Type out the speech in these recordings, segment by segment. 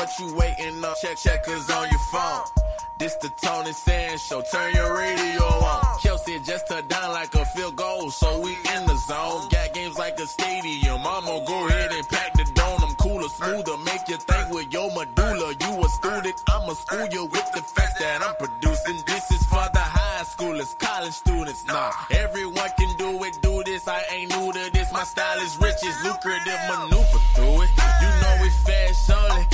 what you waiting on? Check checkers on your phone. This the Tony Sand Show. Turn your radio on. Kelsey just touchdown like a field goal, so we in the zone. Got games like a stadium. I'ma go ahead and pack the dome. I'm cooler, smoother, make you think with your medulla. You a student, I'ma school you with the facts that I'm producing. This is for the high schoolers, college students. Nah, everyone can do it, do this. I ain't new to this. My style is rich, it's lucrative, maneuver through it. You know it's fast only.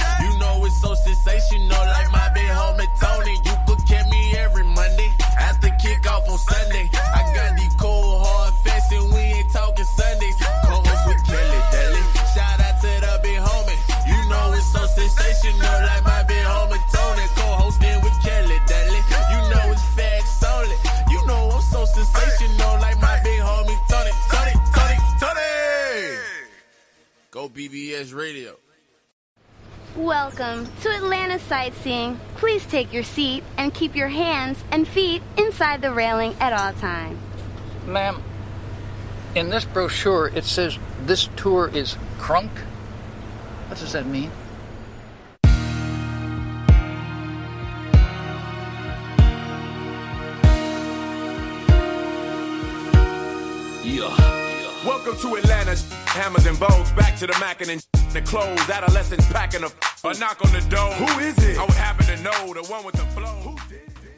Know it's so sensational, like my big homie Tony. You could catch me every Monday after kickoff on Sunday. I got these cold hard facts and we ain't talking Sundays. Co-host with Kelly Daly. Shout out to the big homie. You know it's so sensational, like my big homie Tony. Co-hosting with Kelly Daly. You know it's facts only. You know I'm so sensational, like my big homie Tony. Tony, Tony, Tony. Go BBS Radio. Welcome to Atlanta Sightseeing. Please take your seat and keep your hands and feet inside the railing at all times. Ma'am, in this brochure it says this tour is crunk. What does that mean? Yeah. Welcome to Atlanta. Hammers and bows, back to the mackin' and the clothes. Adolescents packing a, a knock on the door. Who is it? I would happen to know the one with the flow. Who did it?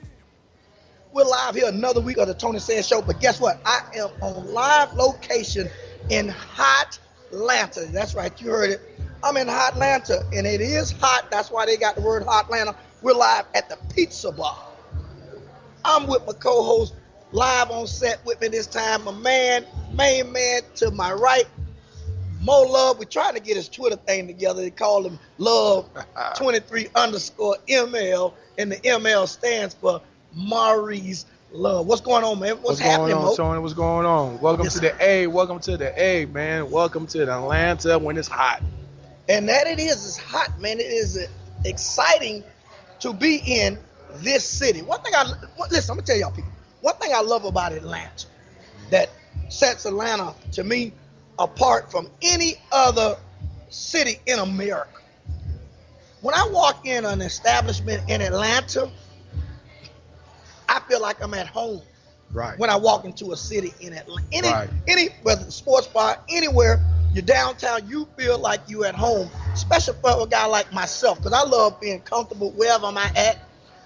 We're live here another week of the Tony Sands Show, but guess what? I am on live location in Hot Atlanta. That's right, you heard it. I'm in Hot Atlanta, and it is hot. That's why they got the word Hot Atlanta. We're live at the Pizza Bar. I'm with my co-host live on set with me this time. My man, main man to my right, Mo Love. We're trying to get his Twitter thing together. They call him Love 23 underscore ML, and the ML stands for Maurice Love. What's going on, man? What's, What's happening, going on, Mo? Tony? What's going on? Welcome Yes, to the A. Welcome to the A, man. Welcome to the Atlanta when it's hot. And that it is, it's hot, man. It is exciting to be in this city. One thing I listen, I'm gonna tell y'all people. One thing I love about Atlanta that sets Atlanta to me apart from any other city in America. When I walk in an establishment in Atlanta, I feel like I'm at home Right. when I walk into a city in Atlanta. Any, Right. any, whether sports bar, anywhere, you're downtown, you feel like you at home. Especially for a guy like myself, because I love being comfortable wherever I'm at.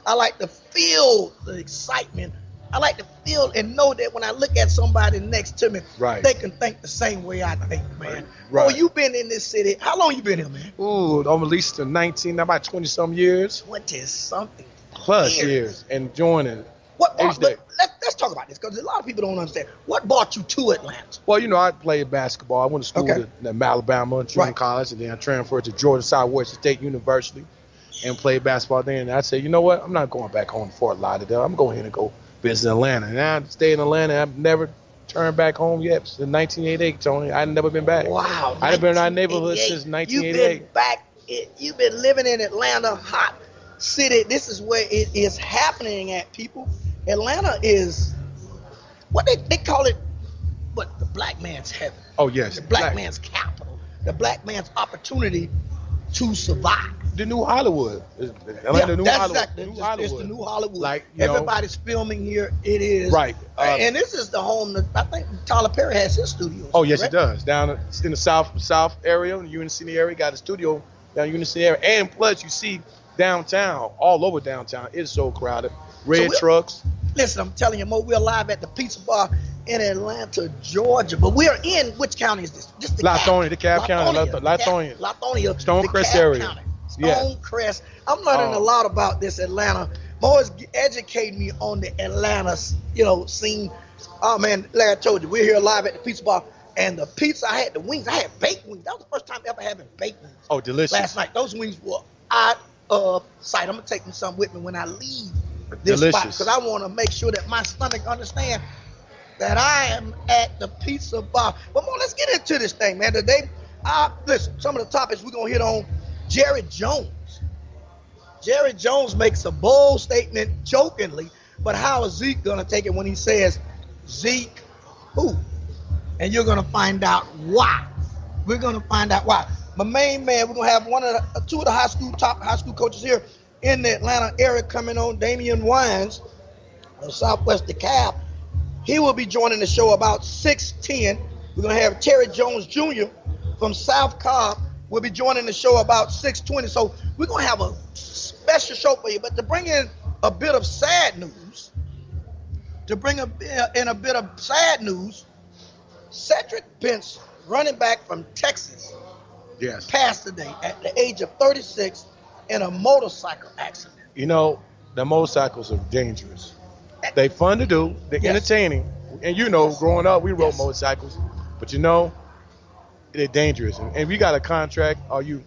I like to feel the excitement. I like to feel and know that when I look at somebody next to me, Right. they can think the same way I think, man. Right. Oh, you been in this city. How long you been here, man? Ooh, I'm at least to 19, about 20 some years Twenty something. plus Years. years, and joining. What brought, let, let, let's talk about this because a lot of people don't understand. What brought you to Atlanta? Well, you know, I played basketball. I went to school Okay. at, at Alabama Junior Right. College, and then I transferred to Georgia Southwestern State University and played basketball there. And I said, you know what? I'm not going back home to Fort Lauderdale. I'm going here to go visit Atlanta. And I stayed in Atlanta. I've never turned back home yet since 1988, Tony. I've never been back. Wow. I've been in our neighborhood since 1988. since You've 1988. been back. You've been living in Atlanta, hot city. This is where it is happening at people. Atlanta is what they, they call it, what the black man's heaven, Oh, yes. the black, man's capital, the black man's opportunity to survive. The new Hollywood. Yeah, new that's Hollywood. exactly. New It's, Hollywood. it's the new Hollywood. Like, you know- everybody's filming here. It is Right. Uh, Uh, and this is the home that I think Tyler Perry has his studio. Oh yes, correct? it does. Down in the south south area, in the City area, got a studio down in Union City area, and plus you see downtown, all over downtown, it's so crowded. Red we'll- trucks. Listen, I'm telling you, Mo, we're live at the Pizza Bar in Atlanta, Georgia. But we're in which county is this? This the Lithonia, DeKalb County, Lithonia. DeKalb- Lithonia, Stonecrest area. County. Stonecrest. I'm learning a Oh. lot about this Atlanta. Mo is educating me on the Atlanta, you know, scene. Oh man, like I told you, we're here live at the Pizza Bar, and the pizza. I had the wings. I had baked wings. That was the first time ever having baked wings Oh, delicious. last night. Those wings were out of sight. I'm gonna take me some with me when I leave this spot because I want to make sure that my stomach understand that I am at the pizza bar. But more, let's get into this thing, man. Today, uh, listen, some of the topics we're gonna hit on. Jerry Jones. Jerry Jones makes a bold statement jokingly, but how is Zeke gonna take it when he says Zeke who? And you're gonna find out why. We're gonna find out why. my main man. We're gonna have one of the, uh, two of the high school top high school coaches here in the Atlanta area coming on. Damian Wines of Southwest DeKalb. He will be joining the show about 6:10. We're gonna have Terry Jones Jr. from South Cobb. Will be joining the show about 6:20. So we're gonna have a special show for you. But to bring in a bit of sad news, to bring a, in a bit of sad news, Cedric Benson, running back from Texas, Yes. passed today at the age of 36 in a motorcycle accident. You know, the motorcycles are dangerous. They fun to do. They're Yes. entertaining. And you know, growing up, we rode Yes. motorcycles. But you know, they're dangerous. And if you got a contract, are you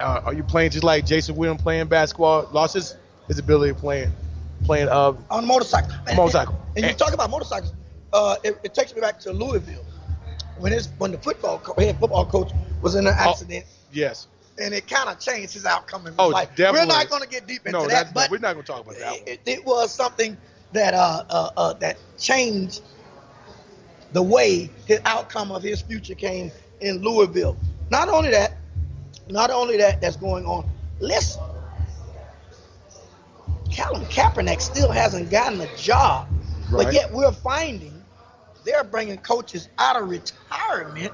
uh, are you playing just like Jason Williams playing basketball? Lost his, his ability of playing playing uh on a motorcycle. And- Motorcycle. And, you And- talk about motorcycles. Uh, it, it takes me back to Louisville when his when the football co- head football coach was in an accident, yes. and it kind of changed his outcome in Oh, life. definitely. We're not going to get deep into No, that, but we're not gonna talk about that it, it was something that uh, uh, uh, that changed the way his outcome of his future came in Louisville. Not only that, not only that that's going on. Listen, Colin Kaepernick still hasn't gotten a job, but yet we're finding they're bringing coaches out of retirement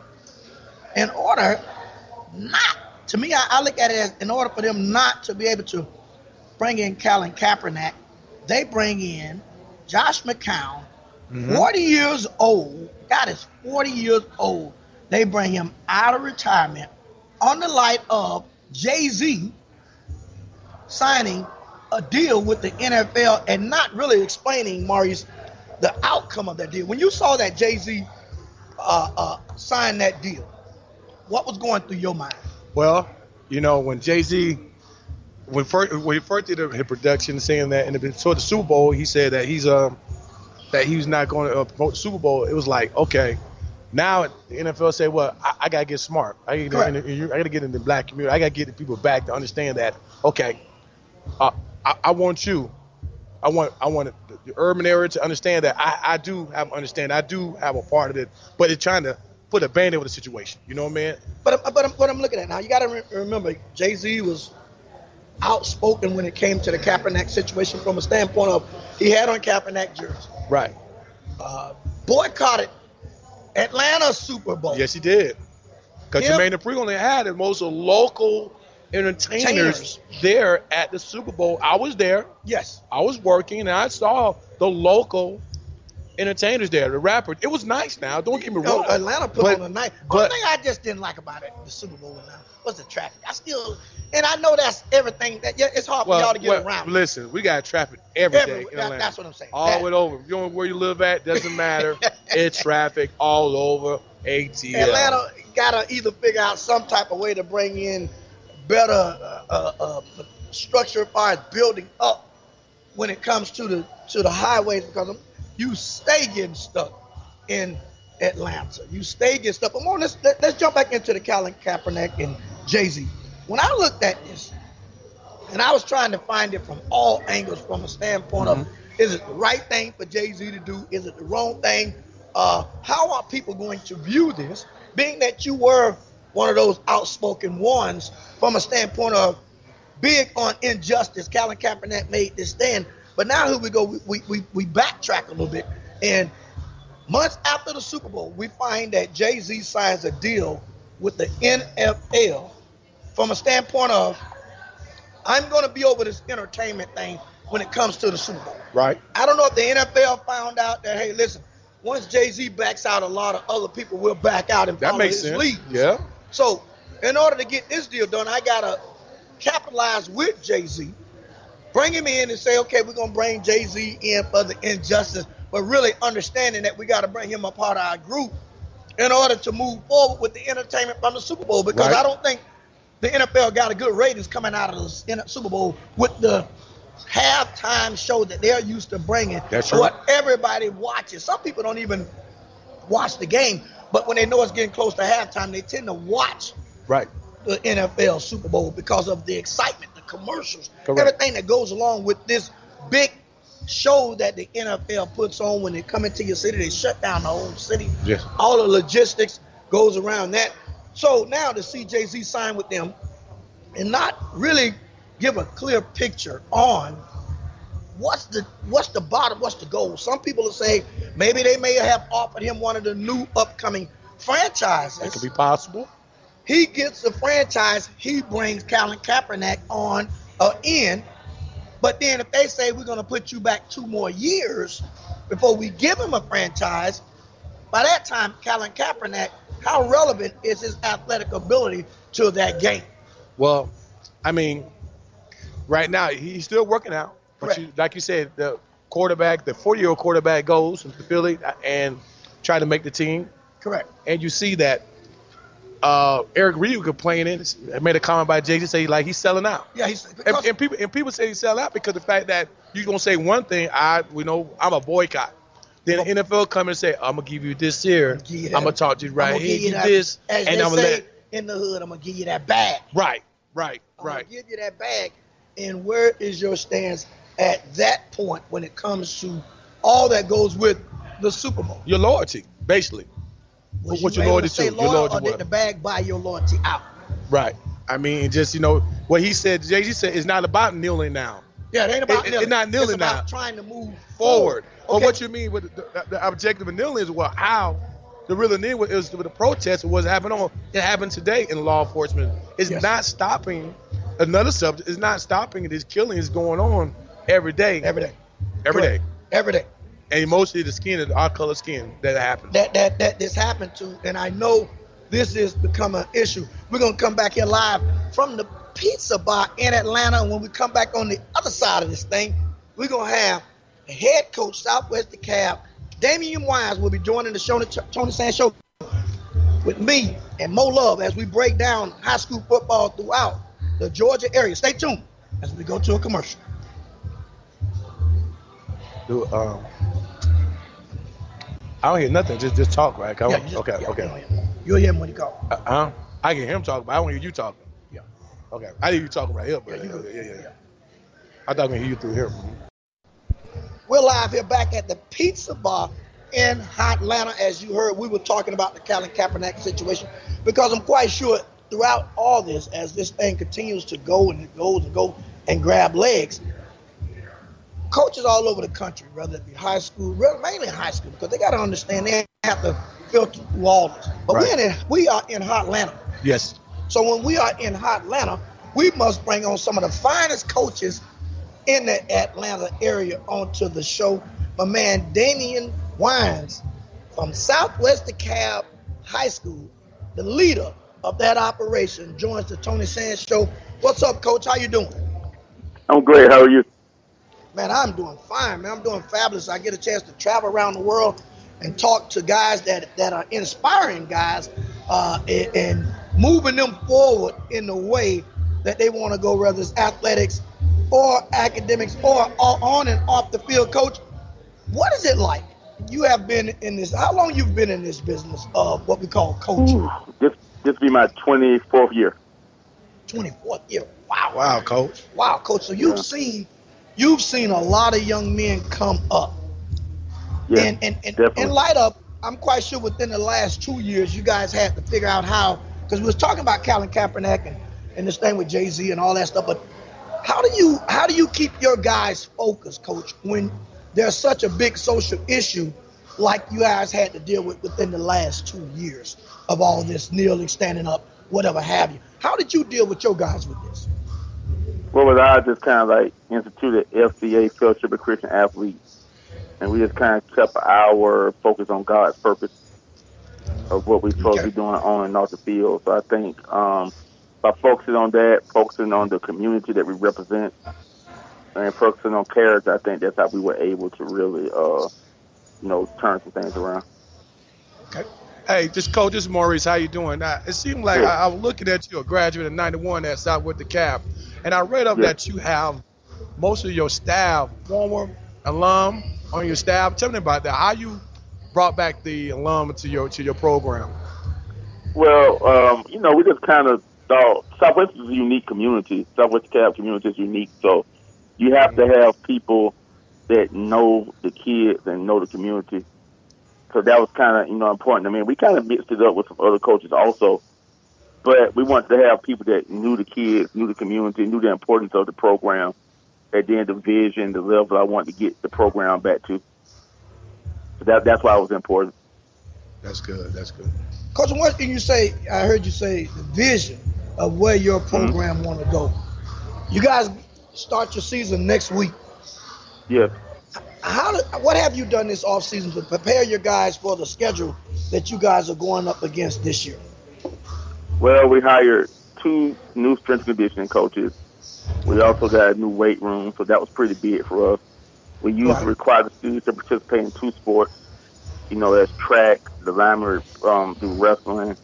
in order not. To me, I, I look at it as in order for them not to be able to bring in Colin Kaepernick, they bring in Josh McCown, Mhm. 40 years old. God is 40 years old. They bring him out of retirement on the light of Jay Z signing a deal with the NFL and not really explaining, Maurice, the outcome of that deal. When you saw that Jay Z uh, uh, sign that deal, what was going through your mind? Well, you know, when Jay Z, when first when he first did his production, saying that and before the Super Bowl, he said that he's um that he was not going to uh, promote the Super Bowl. It was like okay, now the NFL say, well, I, I gotta get smart. I gotta, get in the, I gotta get in the black community. I gotta get the people back to understand that okay, uh, I, I want you. I want I want the, the urban area to understand that I, I do have understand I do have a part of it, but it's trying to put a band over the situation. You know what I mean? But but I'm- what I'm looking at now, you got to re- remember, Jay Z was outspoken when it came to the Kaepernick situation from a standpoint of he had on Kaepernick jersey, Right. uh, boycotted Atlanta Super Bowl. Yes, he did. Because Jermaine Dupri only had the most local entertainers Entertainers. there at the Super Bowl. I was there. Yes. I was working, and I saw the local entertainers there, the rappers. It was nice. Now, don't get me wrong. Atlanta put But- on a night. but- One thing I just didn't like about it, the Super Bowl now, was the traffic. I still, and I know that's everything. That yeah, it's hard for well, y'all to get well, around. Listen, we got traffic every day in That- Atlanta. that's what I'm saying. All the way over. You know where you live at? Doesn't matter. it's traffic all over ATL. Atlanta got to either figure out some type of way to bring in better uh, uh, uh, structure as far as building up when it comes to the to the highways because you stay getting stuck in Atlanta. You stay getting stuck. But more, let's let, let's jump back into the Colin Kaepernick and Jay Z. When I looked at this, and I was trying to find it from all angles, from a standpoint of is it the right thing for Jay Z to do? Is it the wrong thing? Uh, how are people going to view this? Being that you were one of those outspoken ones from a standpoint of big on injustice, Colin Kaepernick made this stand. But now here we go, we, we, we, we backtrack a little bit. And months after the Super Bowl, we find that Jay Z signs a deal with the NFL from a standpoint of I'm going to be over this entertainment thing when it comes to the Super Bowl. right? I don't know if the NFL found out that hey, listen, once Jay Z backs out, a lot of other people will back out and That follow makes his sense. lead. Yeah. So, in order to get this deal done, I gotta capitalize with Jay Z, bring him in and say, okay, we're gonna bring Jay Z in for the injustice, but really understanding that we gotta bring him a part of our group in order to move forward with the entertainment from the Super Bowl. Because Right. I don't think the NFL got a good ratings coming out of the Super Bowl with the halftime show that they're used to bringing. That's true. What everybody watches. Some people don't even watch the game, but when they know it's getting close to halftime, they tend to watch Right. the NFL Super Bowl because of the excitement, commercials, Correct. everything that goes along with this big show that the NFL puts on when they come into your city. They shut down the whole city. Yes. All the logistics goes around that. So now to see Jay Z sign with them and not really give a clear picture on what's the what's the bottom, what's the goal. Some people will say maybe they may have offered him one of the new upcoming franchises. That could be possible. He gets the franchise. He brings Colin Kaepernick on uh, in. But then if they say we're going to put you back two more years before we give him a franchise, by that time, Colin Kaepernick, how relevant is his athletic ability to that game? Well, I mean, right now he's still working out. But you, like you said, the quarterback, the 40-year-old quarterback goes to Philly and try to make the team. Correct. and you see that uh, Eric Reid complaining, made a comment by Jay Z say like he's selling out. Yeah, he's And, because, and people and people say he's selling out because the fact that you're gonna say one thing, I we know I'm a boycott. Then the NFL come and say, I'm gonna give you this here. I'm gonna talk to you right here, you that- this, and I'm gonna say let in the hood, I'm gonna give you that bag. right, right, I'm right. give you that bag. And where is your stance at that point when it comes to all that goes with the Super Bowl? Your loyalty, basically. Was what you your loyalty to? Your loyal, loyalty or did the bag buy your loyalty out? Right. I mean, just you know what he said. Jay Z said it's not about kneeling now. Yeah, it ain't about It- kneeling. it's not kneeling It's about now. trying to move oh, forward. Or Okay. what you mean with the, the, the objective of kneeling is well how the real need was is with the protest what's happening on it happened today in law enforcement. It's Yes. not stopping another subject. It's not stopping these killings going on every day. every day. Every day. Correct. Every day. And mostly the skin, of our color skin that happens. that that that this happened to, and I know this is become an issue. We're gonna come back here live from the pizza bar in Atlanta. And when we come back on the other side of this thing, we're gonna have head coach Southwest DeKalb, Damian Wise, will be joining the show, the Tony Sands Show, with me and Mo Love as we break down high school football throughout the Georgia area. Stay tuned as we go to a commercial. Do, um, I don't hear nothing. Just just talk, right? Yeah, just- okay, yeah, okay. you'll hear him. You'll hear him when he calls. Uh, huh? I can hear him talk, but I don't hear you talking. Yeah. Okay. I hear you talking right here, but Yeah, yeah, you good. yeah, yeah, yeah. I thought I could hear you through here. We're live here back at the Pizza Bar in Atlanta. As you heard, we were talking about the Colin Kaepernick situation because I'm quite sure throughout all this, as this thing continues to go and it goes and go and grab legs, coaches all over the country, whether it be high school, mainly high school, because they got to understand they have to filter through all this. But Right. we're in, we are in Atlanta. Yes. So when we are in hot Atlanta, we must bring on some of the finest coaches in the Atlanta area onto the show. My man Damian Wines from Southwest DeKalb High School, the leader of that operation, joins the Tony Sands show. What's up, Coach? How you doing? I'm great. How are you? Man, I'm doing fine, man. I'm doing fabulous. I get a chance to travel around the world and talk to guys that, that are inspiring guys uh, and, and moving them forward in the way that they want to go, whether it's athletics or academics or, or on and off the field. Coach, what is it like? You have been in this. How long you've been in this business of what we call coaching? This this be my 24th year. 24th year. Wow. Wow, coach. Wow, coach. So you've Yeah. seen you've seen a lot of young men come up. Yeah, and and, and definitely. in light up, I'm quite sure within the last two years, you guys had to figure out how, because we was talking about Colin Kaepernick and, and this thing with Jay Z and all that stuff. But how do you how do you keep your guys focused, Coach, when there's such a big social issue like you guys had to deal with within the last two years of all this kneeling, standing up, whatever have you? How did you deal with your guys with this? What was I just kind of like instituted FCA Fellowship of Christian Athletes, and we just kind of kept our focus on God's purpose of what we're supposed to be doing on and off the field. So I think um, by focusing on that, focusing on the community that we represent, and focusing on character, I think that's how we were able to really, uh, you know, turn some things around. Okay. Hey, just coach, this is Maurice. How you doing? Now, it seemed like Good. I, I was looking at you, a graduate in '91 at Southwest DeKalb, and I read up Yeah. that you have most of your staff, former alum, on your staff. Tell me about that. How you brought back the alum to your to your program? Well, um, you know, we just kind of thought Southwest is a unique community. Southwest Cab community is unique, so you have to have people that know the kids and know the community. So that was kind of you know important. I mean, we kind of mixed it up with some other coaches also, but we wanted to have people that knew the kids, knew the community, knew the importance of the program, and then the vision, the level I wanted to get the program back to. So that that's why it was important. That's good. That's good. Coach, what thing you say, I heard you say the vision of where your program mm-hmm. want to go. You guys start your season next week. Yeah. How did, what have you done this off season to prepare your guys for the schedule that you guys are going up against this year? Well, we hired two new strength conditioning coaches. We also got a new weight room, so that was pretty big for us. We used right. to require the students to participate in two sports. You know, that's track, the linemen um, do wrestling,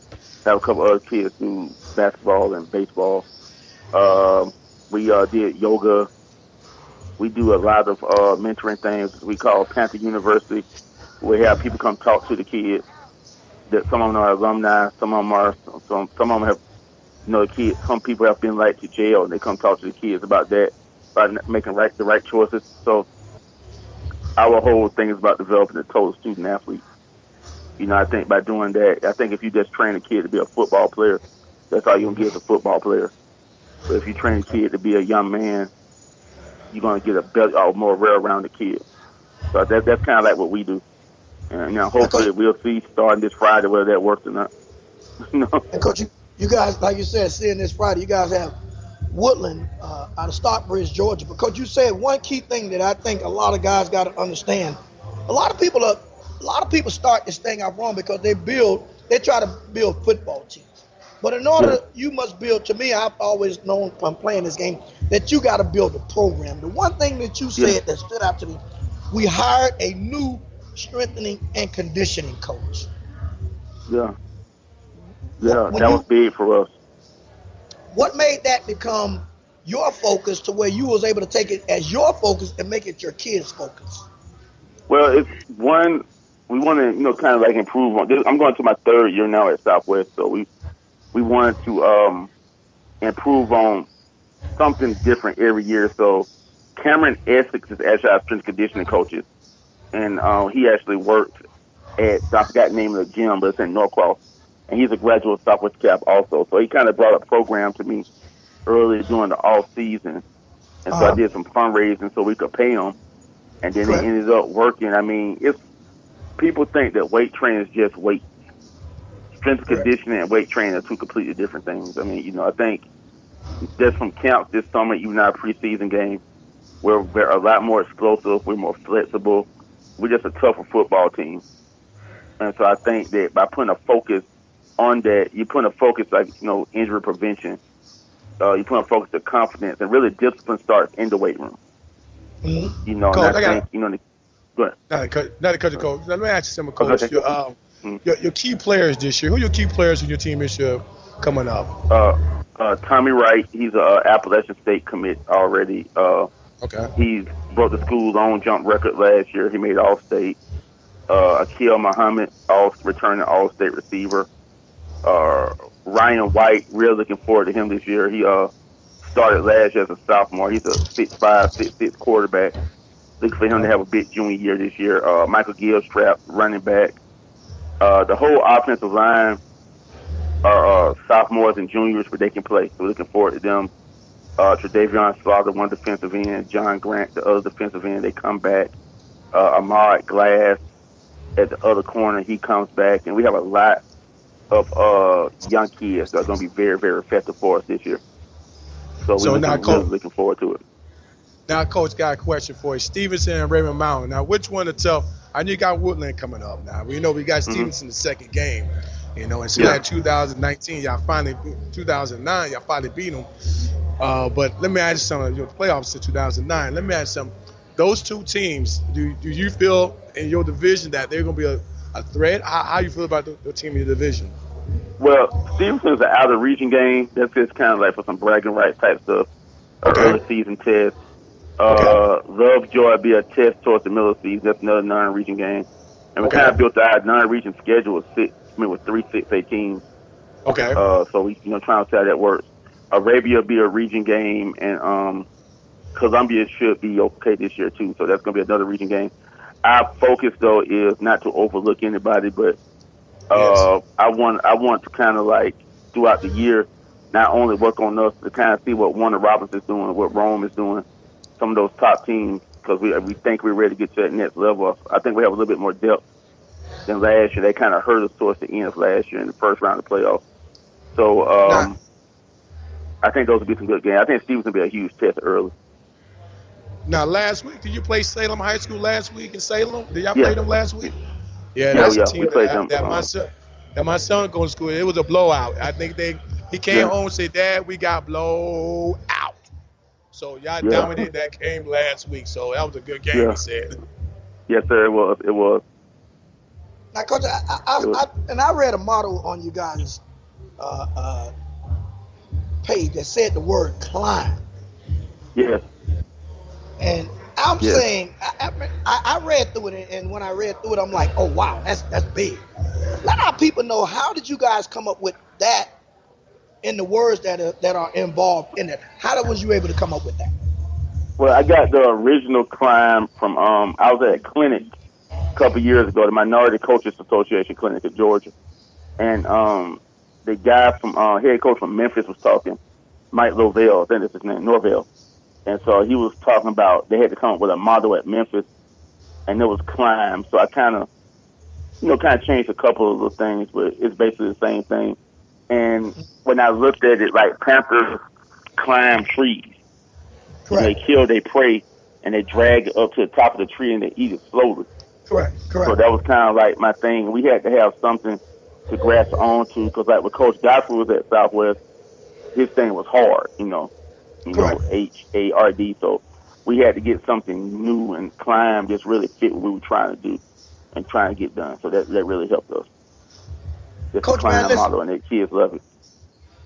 have a couple other kids do basketball and baseball. Uh, we uh, did yoga. We do a lot of uh, mentoring things we call Panther University. We have people come talk to the kids. That some of them are alumni, some of them are some some of them have you know the kids. Some people have been like to jail, and they come talk to the kids about that, about making right the right choices. So our whole thing is about developing the total student athlete. You know, I think by doing that, I think if you just train a kid to be a football player, that's all you're gonna get as a football player. But if you train a kid to be a young man, you're gonna get a better or more well-rounded kid. So that, that's kind of like what we do. And you know, hopefully we'll see starting this Friday whether that works or not. no. And coach, you, you guys, like you said, seeing this Friday, you guys have Woodland uh, out of Stockbridge, Georgia. Because you said one key thing that I think a lot of guys got to understand. A lot of people are, a lot of people start this thing out wrong because they build, they try to build football teams. But in order, you must build. To me, I've always known from playing this game that you got to build a program. The one thing that you said yeah. that stood out to me, we hired a new strengthening and conditioning coach. Yeah, yeah, when that you, was big for us. What made that become your focus to where you was able to take it as your focus and make it your kids' focus? Well, it's one we want to you know kind of like improve on. This, I'm going to my third year now at Southwest, so we we wanted to um, improve on something different every year. So Cameron Essex is actually our strength conditioning coaches, and uh, he actually worked at I forgot the name of the gym, but it's in Norcross, and he's a graduate of Southwest Cap also. So he kind of brought a program to me early during the off season, and so uh-huh. I did some fundraising so we could pay him, and then it ended up working. I mean, it's people think that weight training is just weight strength conditioning and weight training are two completely different things. I mean, you know, I think just from camps this summer, even our preseason game, we're, we're a lot more explosive, we're more flexible, we're just a tougher football team. And so I think that by putting a focus on that, you're putting a focus like, you know, injury prevention, uh, you put a focus to confidence, and really discipline starts in the weight room. Mm-hmm. You know, Coach, I, I think, you know, the, go ahead. Not to cut, not to cut you, Coach. Let me ask you something, Coach. Okay. Um, Mm-hmm. Your, your, key players this year. Who are your key players in your team this year coming up? Uh, uh, Tommy Wright. He's a uh, Appalachian State commit already. Uh, okay. He broke the school's own jump record last year. He made All State. Uh, Akil Muhammad, all returning All State receiver. Uh, Ryan White. Really looking forward to him this year. He uh started last year as a sophomore. He's a six five, six six quarterback. Looking for him to have a big junior year this year. Uh, Michael Gilstrap, running back. Uh, the whole offensive line are uh, sophomores and juniors, but they can play. So looking forward to them. Uh, Tredavion Slaughter, one defensive end, John Grant, the other defensive end, they come back. Uh, Ahmad Glass at the other corner, he comes back, and we have a lot of uh, young kids that are going to be very, very effective for us this year. So, so we're looking, really looking forward to it. Now, Coach, got a question for you. Stephenson and Raymond Mountain. Now, which one to tell? I know you got Woodland coming up now. We know we got mm-hmm. Stephenson the second game. You know, and so yeah. that 2019, y'all finally, 2009, y'all finally beat them. Uh, but let me ask you something. Your playoffs in 2009. Let me ask something. Those two teams, do, do you feel in your division that they're going to be a, a threat? How, how you feel about the, the team in your division? Well, Stephenson's an out of region game. That's just kind of like for some bragging rights type stuff. Okay. Early season test. Uh, Lovejoy be a test towards the middle of the season. That's another non-region game. And we okay. kind of built our non-region schedule with six, mean, with three six eight teams. Okay. Uh, so we, you know, trying to see how that works. Arabia be a region game, and um, Columbia should be okay this year too. So that's going to be another region game. Our focus though is not to overlook anybody, but uh, yes. I want I want to kind of like throughout the year, not only work on us to kind of see what Warner Robins is doing, what Rome is doing, some of those top teams, because we we think we're ready to get to that next level. I think we have a little bit more depth than last year. They kind of hurt us towards the end of last year in the first round of the playoffs. So um, I think those will be some good games. I think Steve's gonna be a huge test early. Now, last week, did you play Salem High School last week in Salem? Did y'all Yeah. play them last week? Yeah, Yeah, that's yeah, a team we played that, them, that my uh, son, that my son goes to school. It was a blowout. I think they he came Yeah. home and said, "Dad, we got blow out." So y'all Yeah. dominated that game last week. So that was a good game. Yeah. He said. Yes, sir. It was. It was. Now, coach, I, I, I, and I read a model on you guys' uh, uh, page that said the word climb, Yes. and I'm Yeah. saying I, I, I read through it, and when I read through it, I'm like, oh wow, that's that's big. Let our people know how did you guys come up with that in the words that are that are involved in it. How was you able to come up with that? Well, I got the original climb from um I was at a clinic a couple years ago, the Minority Coaches Association clinic in Georgia. And um the guy from uh head coach from Memphis was talking, Mike Lovell, I think that's his name, Norvell. And so he was talking about they had to come up with a model at Memphis and it was climb. So I kinda you know, kind of changed a couple of the things, but it's basically the same thing. And when I looked at it, like Panthers climb trees. When they kill their prey and they drag it up to the top of the tree and they eat it slowly. Correct, Correct. So that was kind of like my thing. We had to have something to grasp onto because, like, with Coach Godfrey was at Southwest, his thing was hard, you know, you know, H A R D. So we had to get something new and climb just really fit what we were trying to do and trying to get done. So that that really helped us. Just Coach, man, climb listen. model, and the kids love it.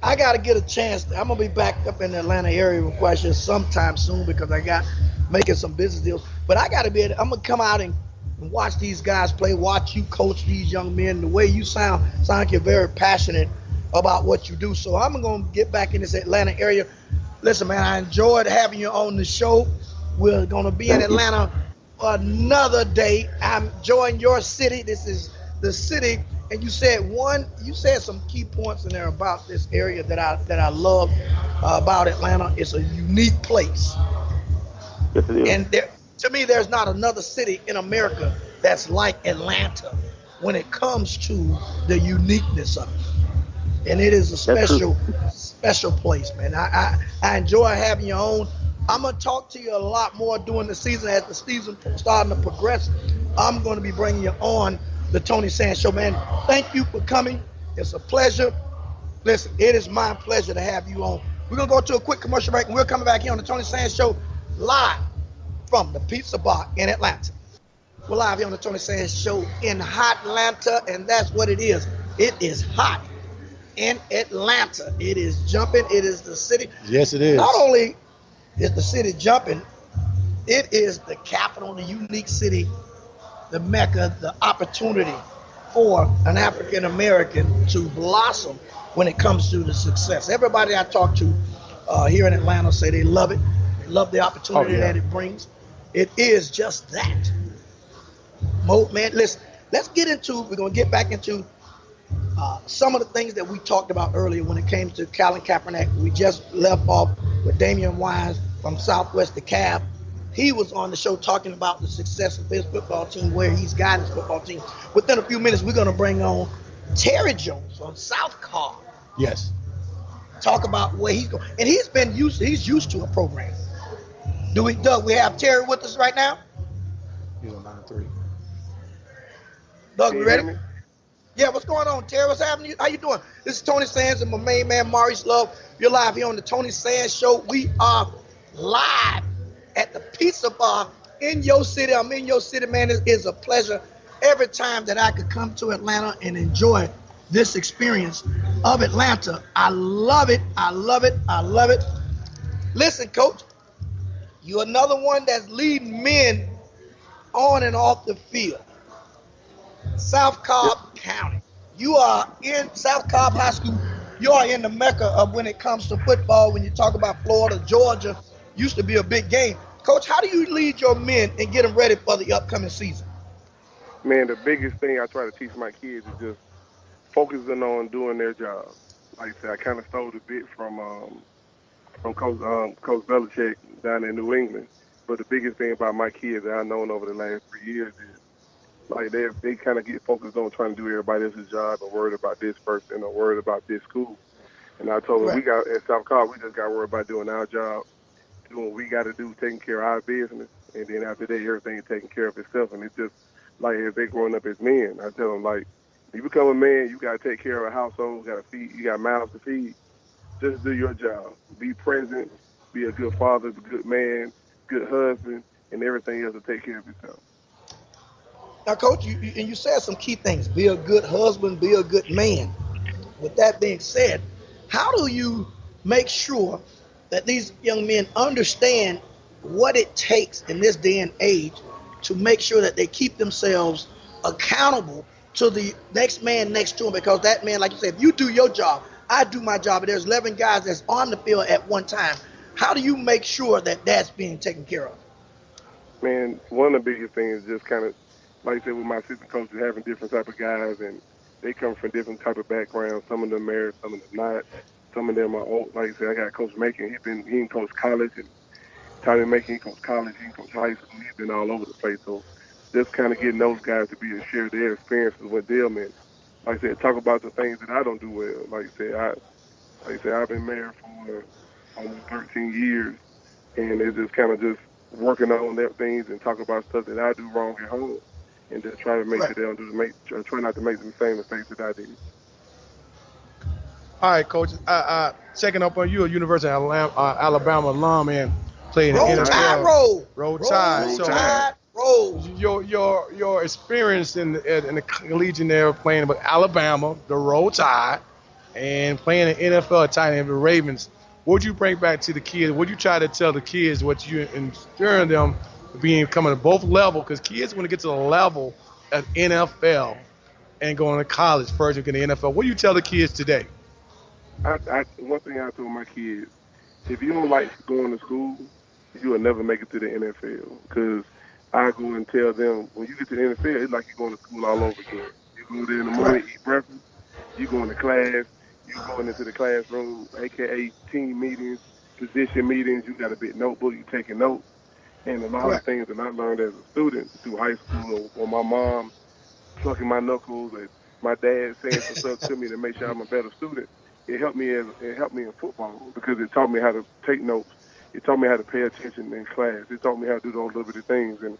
I got to get a chance. I'm gonna be back up in the Atlanta area with questions sometime soon because I got making some business deals. But I got to be. I'm gonna come out and, and watch these guys play. Watch you coach these young men. The way you sound, sound like you're very passionate about what you do. So I'm gonna get back in this Atlanta area. Listen, man, I enjoyed having you on the show. We're gonna be in. Atlanta another day. I'm enjoying your city. This is the city. And you said one, you said some key points in there about this area that I that I love uh, about Atlanta. It's a unique place, Yes, it is. and there, to me, there's not another city in America that's like Atlanta when it comes to the uniqueness of it. And it is a special, special place, man. I, I I enjoy having you on. I'm gonna talk to you a lot more during the season as the season starting to progress. I'm gonna be bringing you on the Tony Sands Show, man. Thank you for coming. It's a pleasure. Listen, it is my pleasure to have you on. We're gonna go to a quick commercial break, and we're coming back here on the Tony Sands Show live from the Pizza Bar in Atlanta. We're live here on the Tony Sands Show in Hot Atlanta, and that's what it is. It is hot in Atlanta. It is jumping. It is the city. Yes, it is. Not only is the city jumping, it is the capital, the unique city, the mecca, the opportunity for an African American to blossom when it comes to the success. Everybody I talk to uh, here in Atlanta say they love it. They love the opportunity Oh, yeah. that it brings. It is just that. Mo, man, listen, let's get into, we're going to get back into uh, some of the things that we talked about earlier when it came to Colin Kaepernick. We just left off with Damian Wise from Southwest DeKalb. He was on the show talking about the success of his football team, where he's got his football team. Within a few minutes, we're going to bring on Terry Jones from South Cobb. Yes. Talk about where he's going, and he's been used. He's used to a program. Do we? Doug, we have Terry with us right now. He's on nine three. Doug, you you ready? me? Yeah, what's going on, Terry? What's happening? How you doing? This is Tony Sands and my main man Maurice Love. You're live here on the Tony Sands Show. We are live at the Pizza Bar in your city. I'm in your city, man. It is a pleasure every time that I could come to Atlanta and enjoy this experience of Atlanta. I love it. I love it. I love it. Listen, coach, you're another one that's leading men on and off the field. South Cobb County. You are in South Cobb High School. You are in the mecca of when it comes to football. When you talk about Florida, Georgia, used to be a big game. Coach, how do you lead your men and get them ready for the upcoming season? Man, the biggest thing I try to teach my kids is just focusing on doing their job. like I said, I kind of stole a bit from um, from Coach um, Coach Belichick down in New England. But the biggest thing about my kids that I've known over the last three years is like they they kind of get focused on trying to do everybody else's job or worried about this person or worried about this school. And I told them we got at South Carolina, we just got worried about doing our job, doing what we got to do, taking care of our business, and then after that, everything is taken care of itself. And it's just like if they growing up as men, I tell them like, you become a man, you got to take care of a household, got to feed, you got mouths to feed. Just do your job, be present, be a good father, a good man, good husband, and everything else to take care of yourself. Now, Coach, you, you, and you said some key things. Be a good husband, be a good man. With that being said, how do you make sure that these young men understand what it takes in this day and age to make sure that they keep themselves accountable to the next man next to them? Because that man, like you said, if you do your job, I do my job, and there's 11 guys that's on the field at one time. How do you make sure that that's being taken care of? Man, one of the biggest things is just kind of, like I said, with my assistant coaches having different type of guys, and they come from different type of backgrounds. Some of them married, some of them not. Some of them are old. Like I said, I got Coach Macon. He's been he coached college, and Tommy Macon he coached college. He coached high school. He's been all over the place. So just kind of getting those guys to be and share their experiences with them, and like I said, talk about the things that I don't do well. Like I said, I like I said, I've been married for almost 13 years, and it's just kind of just working on their things and talk about stuff that I do wrong at home, and just trying to make Right. sure they don't do the make try not to make the same mistakes that I did. All right, coach. Uh, uh, checking up on you, a University of Alabama, uh, Alabama alum and playing in the Tide, NFL. roll. Roll Tide. Roll So- Tide, roll. Your your your experience in the, in the collegiate there playing with Alabama, the Roll Tide, and playing in NFL tight end the Ravens. What'd you bring back to the kids? What'd you try to tell the kids what you inspiring them being coming to both level? Because kids want to get to the level of NFL and going to college first and get the NFL. What do you tell the kids today? I, I one thing I told my kids: if you don't like going to school, you will never make it to the NFL. Because I go and tell them when you get to the NFL, it's like you're going to school all over again. You go there in the morning, eat breakfast, you going to class, you going into the classroom, aka team meetings, position meetings. You got a big notebook, you taking notes, and a lot Correct. of things that I learned as a student through high school, or, or my mom plucking my knuckles, and my dad saying some stuff to me to make sure I'm a better student it helped me as it helped me in football because it taught me how to take notes. It taught me how to pay attention in class. It taught me how to do those little things, and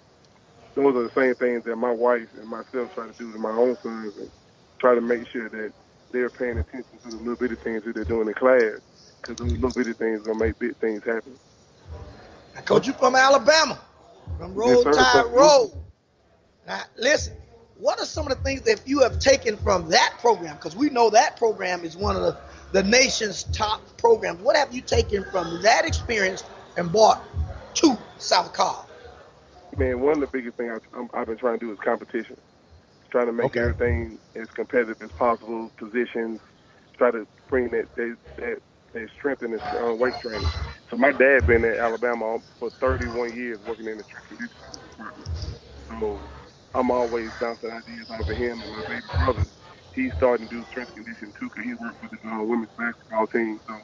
those are the same things that my wife and myself try to do to my own sons, and try to make sure that they're paying attention to the little bitty things that they're doing in class, because those little bitty things gonna make big things happen. Now, Coach, you from Alabama, from Roll Yes. Tide Roll. Now, listen, what are some of the things that you have taken from that program? Because we know that program is one of the, the nation's top programs. What have you taken from that experience and brought to South Carolina? Man, one of the biggest things I, I'm, I've been trying to do is competition. Trying to make Okay. everything as competitive as possible. Positions, try to bring that that that, that strength in the uh, weight training. So my dad been at Alabama for 31 years working in the strength department. So I'm always bouncing ideas off of him and my baby brother. He's starting to do strength conditioning too because he worked with the uh, women's basketball team. So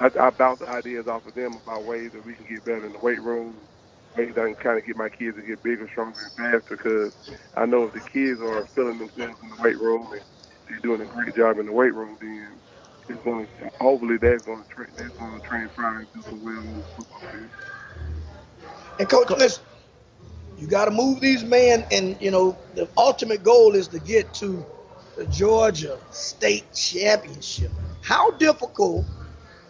I, I bounce ideas off of them about ways that we can get better in the weight room, ways I can kind of get my kids to get bigger, stronger, and faster. Because I know if the kids are feeling themselves in the weight room and they're doing a great job in the weight room, then it's going to hopefully that's going to tra- that's going to transfer and do some well in the football field. And coach, listen, you got to move these men, and you know the ultimate goal is to get to the Georgia State Championship. How difficult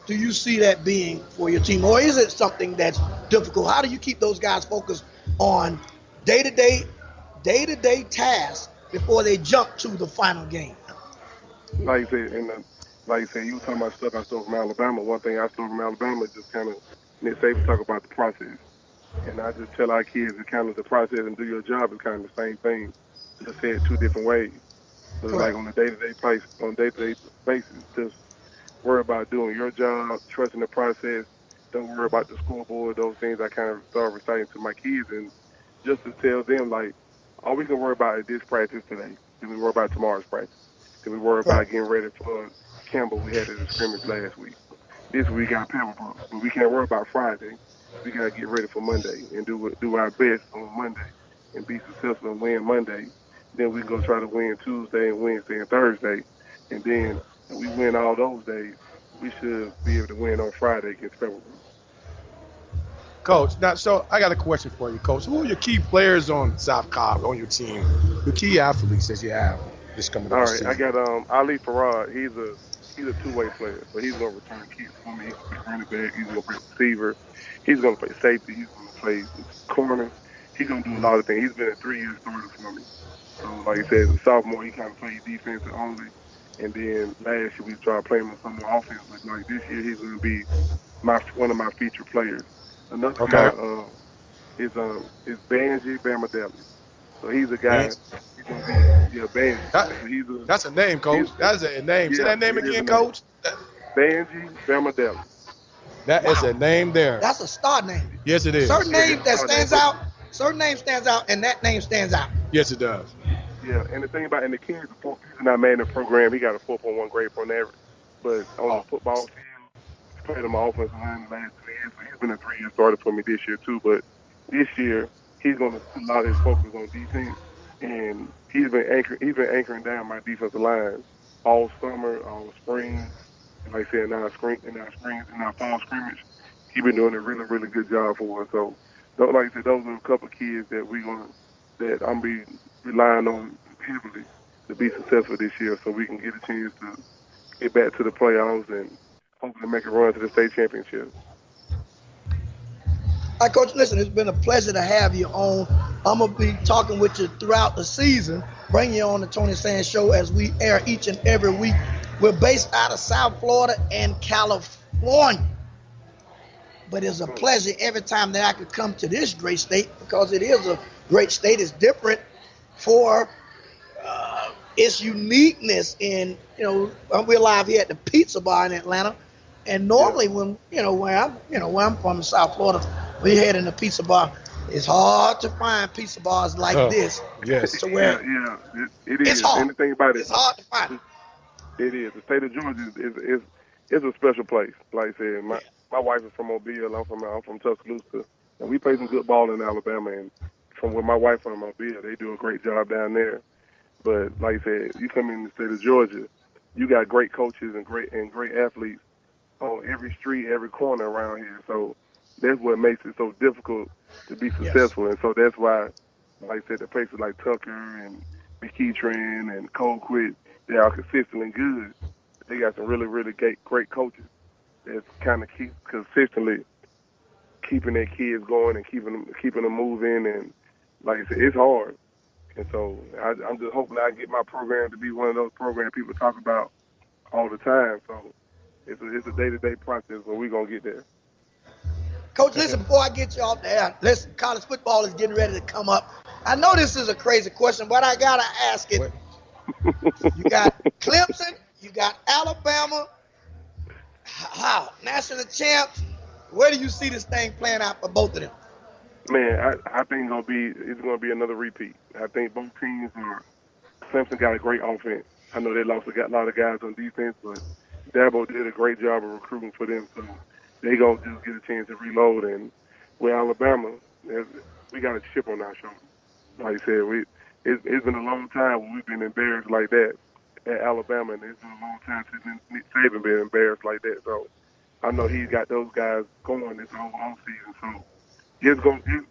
do you see that being for your team, or is it something that's difficult? How do you keep those guys focused on day-to-day, day-to-day tasks before they jump to the final game? like you said, and uh, like I said, you were talking about stuff I stole from Alabama. One thing I stole from Alabama is just kind of Nick Saban talk about the process, and I just tell our kids that kind of the process and do your job is kind of the same thing, just said two different ways. So like on a day-to-day place, on a day-to-day basis, just worry about doing your job, trusting the process. Don't worry about the scoreboard. Those things I kind of start reciting to my kids, and just to tell them like, all we can worry about is this practice today. Then we worry about tomorrow's practice. Then we worry about getting ready for Campbell we had at the scrimmage last week. This week we got Pebblebrook, but we can't worry about Friday. We gotta get ready for Monday and do do our best on Monday and be successful and win Monday. Then we can go try to win Tuesday and Wednesday and Thursday, and then if we win all those days. We should be able to win on Friday against Pebblebrook. Coach, now so I got a question for you, Coach. Who are your key players on South Cobb on your team? The key athletes that you have this coming All right, season. I got um Ali Farad. He's a he's a two way player, so he's gonna return kicks for me. He's gonna play running back. He's gonna play receiver. He's gonna play safety. He's gonna play corner. He's gonna do a lot of things. He's been a three year starter for me. So like I said, as a sophomore, he kind of played defense only, and then last year we tried playing him some more offense. But like this year, he's gonna be my one of my featured players. Another Okay. guy uh, is um is Banji Bamadelli. So he's a guy. Banji. He's gonna be yeah Banji. That- So he's a, That's a name, Coach. That's a name. Say Yeah, that name again, a name. Coach. Banji Bamadelli. That is a name there. That's a star name. yes, it is. Certain Yeah, name that stands name. out. Certain name stands out, and that name stands out. Yes, it does. Yeah, and the thing about and the kid's he's not made in the program. He got a 4.1 grade point average, but on the football field, he's played on my offensive line the last three years. So he's been a three-year starter for me this year too. But this year, he's going to put a lot of his focus on defense, and he's been anchoring. He's been anchoring down my defensive line all summer, all spring, and like I said, now spring, in our spring, in our fall scrimmage, he's been doing a really, really good job for us. So, like I said, those are a couple of kids that we're to that I'm be relying on heavily to be successful this year, so we can get a chance to get back to the playoffs and hopefully make a run to the state championship. Right, Coach, listen, it's been a pleasure to have you on. I'm going to be talking with you throughout the season, bring you on the Tony Sands Show as we air each and every week. We're based out of South Florida and California. But it's a pleasure every time that I could come to this great state because it is a great state. It's different for uh, its uniqueness in, you know, we're live here at the Pizza Bar in Atlanta. And normally when, you know, where I'm, you know, where I'm from in South Florida, we head in the pizza bar. It's hard to find pizza bars like Oh, this. Yes. So where yeah, yeah, it, it It's hard. Anything about it, it's hard to find. it is. The state of Georgia is is, is, is a special place. Like I said, my my wife is from Mobile. I'm from I'm from Tuscaloosa, and we play some good ball in Alabama. And from where my wife from Mobile, they do a great job down there. But like I said, you come in the state of Georgia, you got great coaches and great and great athletes on every street, every corner around here. So that's what makes it so difficult to be successful. And so that's why, like I said, the places like Tucker and McEachern and Colquitt, they are consistently good. They got some really, really great, great coaches that's kind of keep consistently keeping their kids going and keeping them, keeping them moving. And like I said, it's hard. And so I, I'm just hoping I get my program to be one of those programs people talk about all the time. So it's a, it's a day-to-day process, but we're gonna get there. Coach, listen, before I get you off the air, listen, college football is getting ready to come up. I know this is a crazy question, but I gotta ask it. You got Clemson, you got Alabama, how national champs. Where do you see this thing playing out for both of them? Man, I, I think it's gonna be it's gonna be another repeat. I think both teams are. Clemson got a great offense. I know they lost a lot of guys on defense, but Dabo did a great job of recruiting for them, so they gonna just get a chance to reload. And with Alabama, we got a chip on our shoulder. Like I said, we it's, it's been a long time when we've been embarrassed like that at Alabama, and it's been a long time since Nick Saban been embarrassed like that. So I know he's got those guys going this whole off season. So it's gonna it,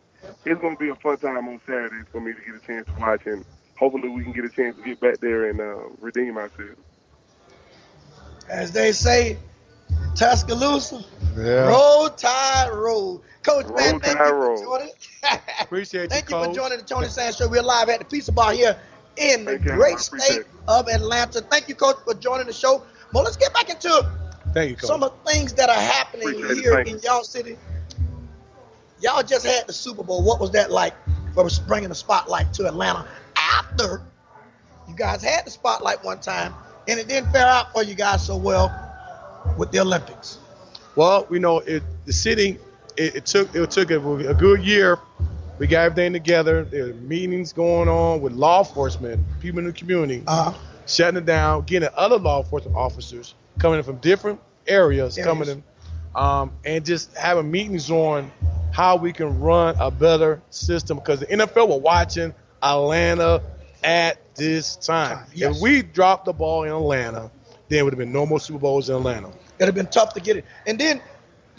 it's gonna be a fun time on Saturdays for me to get a chance to watch, and hopefully we can get a chance to get back there and uh, redeem ourselves. As they say, Tuscaloosa, Yeah. roll tide roll. Coach, man, thank Tide you for roll. joining. Appreciate you, Thank you for joining the Tony Sands Show. We're live at the Pizza Bar here in the Thank you. Great appreciate state of Atlanta. Thank you, Coach, for joining the show. Well, let's get back into Thank you, some of the things that are happening Appreciate here in y'all city. Y'all just had the Super Bowl. What was that like for bringing the spotlight to Atlanta after you guys had the spotlight one time and it didn't fare out for you guys so well with the Olympics? Well, you know it. The city. It, it took. It took a, a good year. We got everything together. There were meetings going on with law enforcement, people in the community. Uh, shutting it down, getting other law enforcement officers coming in from different areas, Areas. coming in, um, and just having meetings on how we can run a better system because the NFL were watching Atlanta at this time. Yes. If we dropped the ball in Atlanta, there would have been no more Super Bowls in Atlanta. It'd have been tough to get it. And then,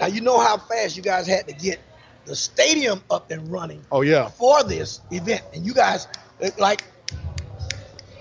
now you know how fast you guys had to get the stadium up and running Oh yeah, for this event, and you guys like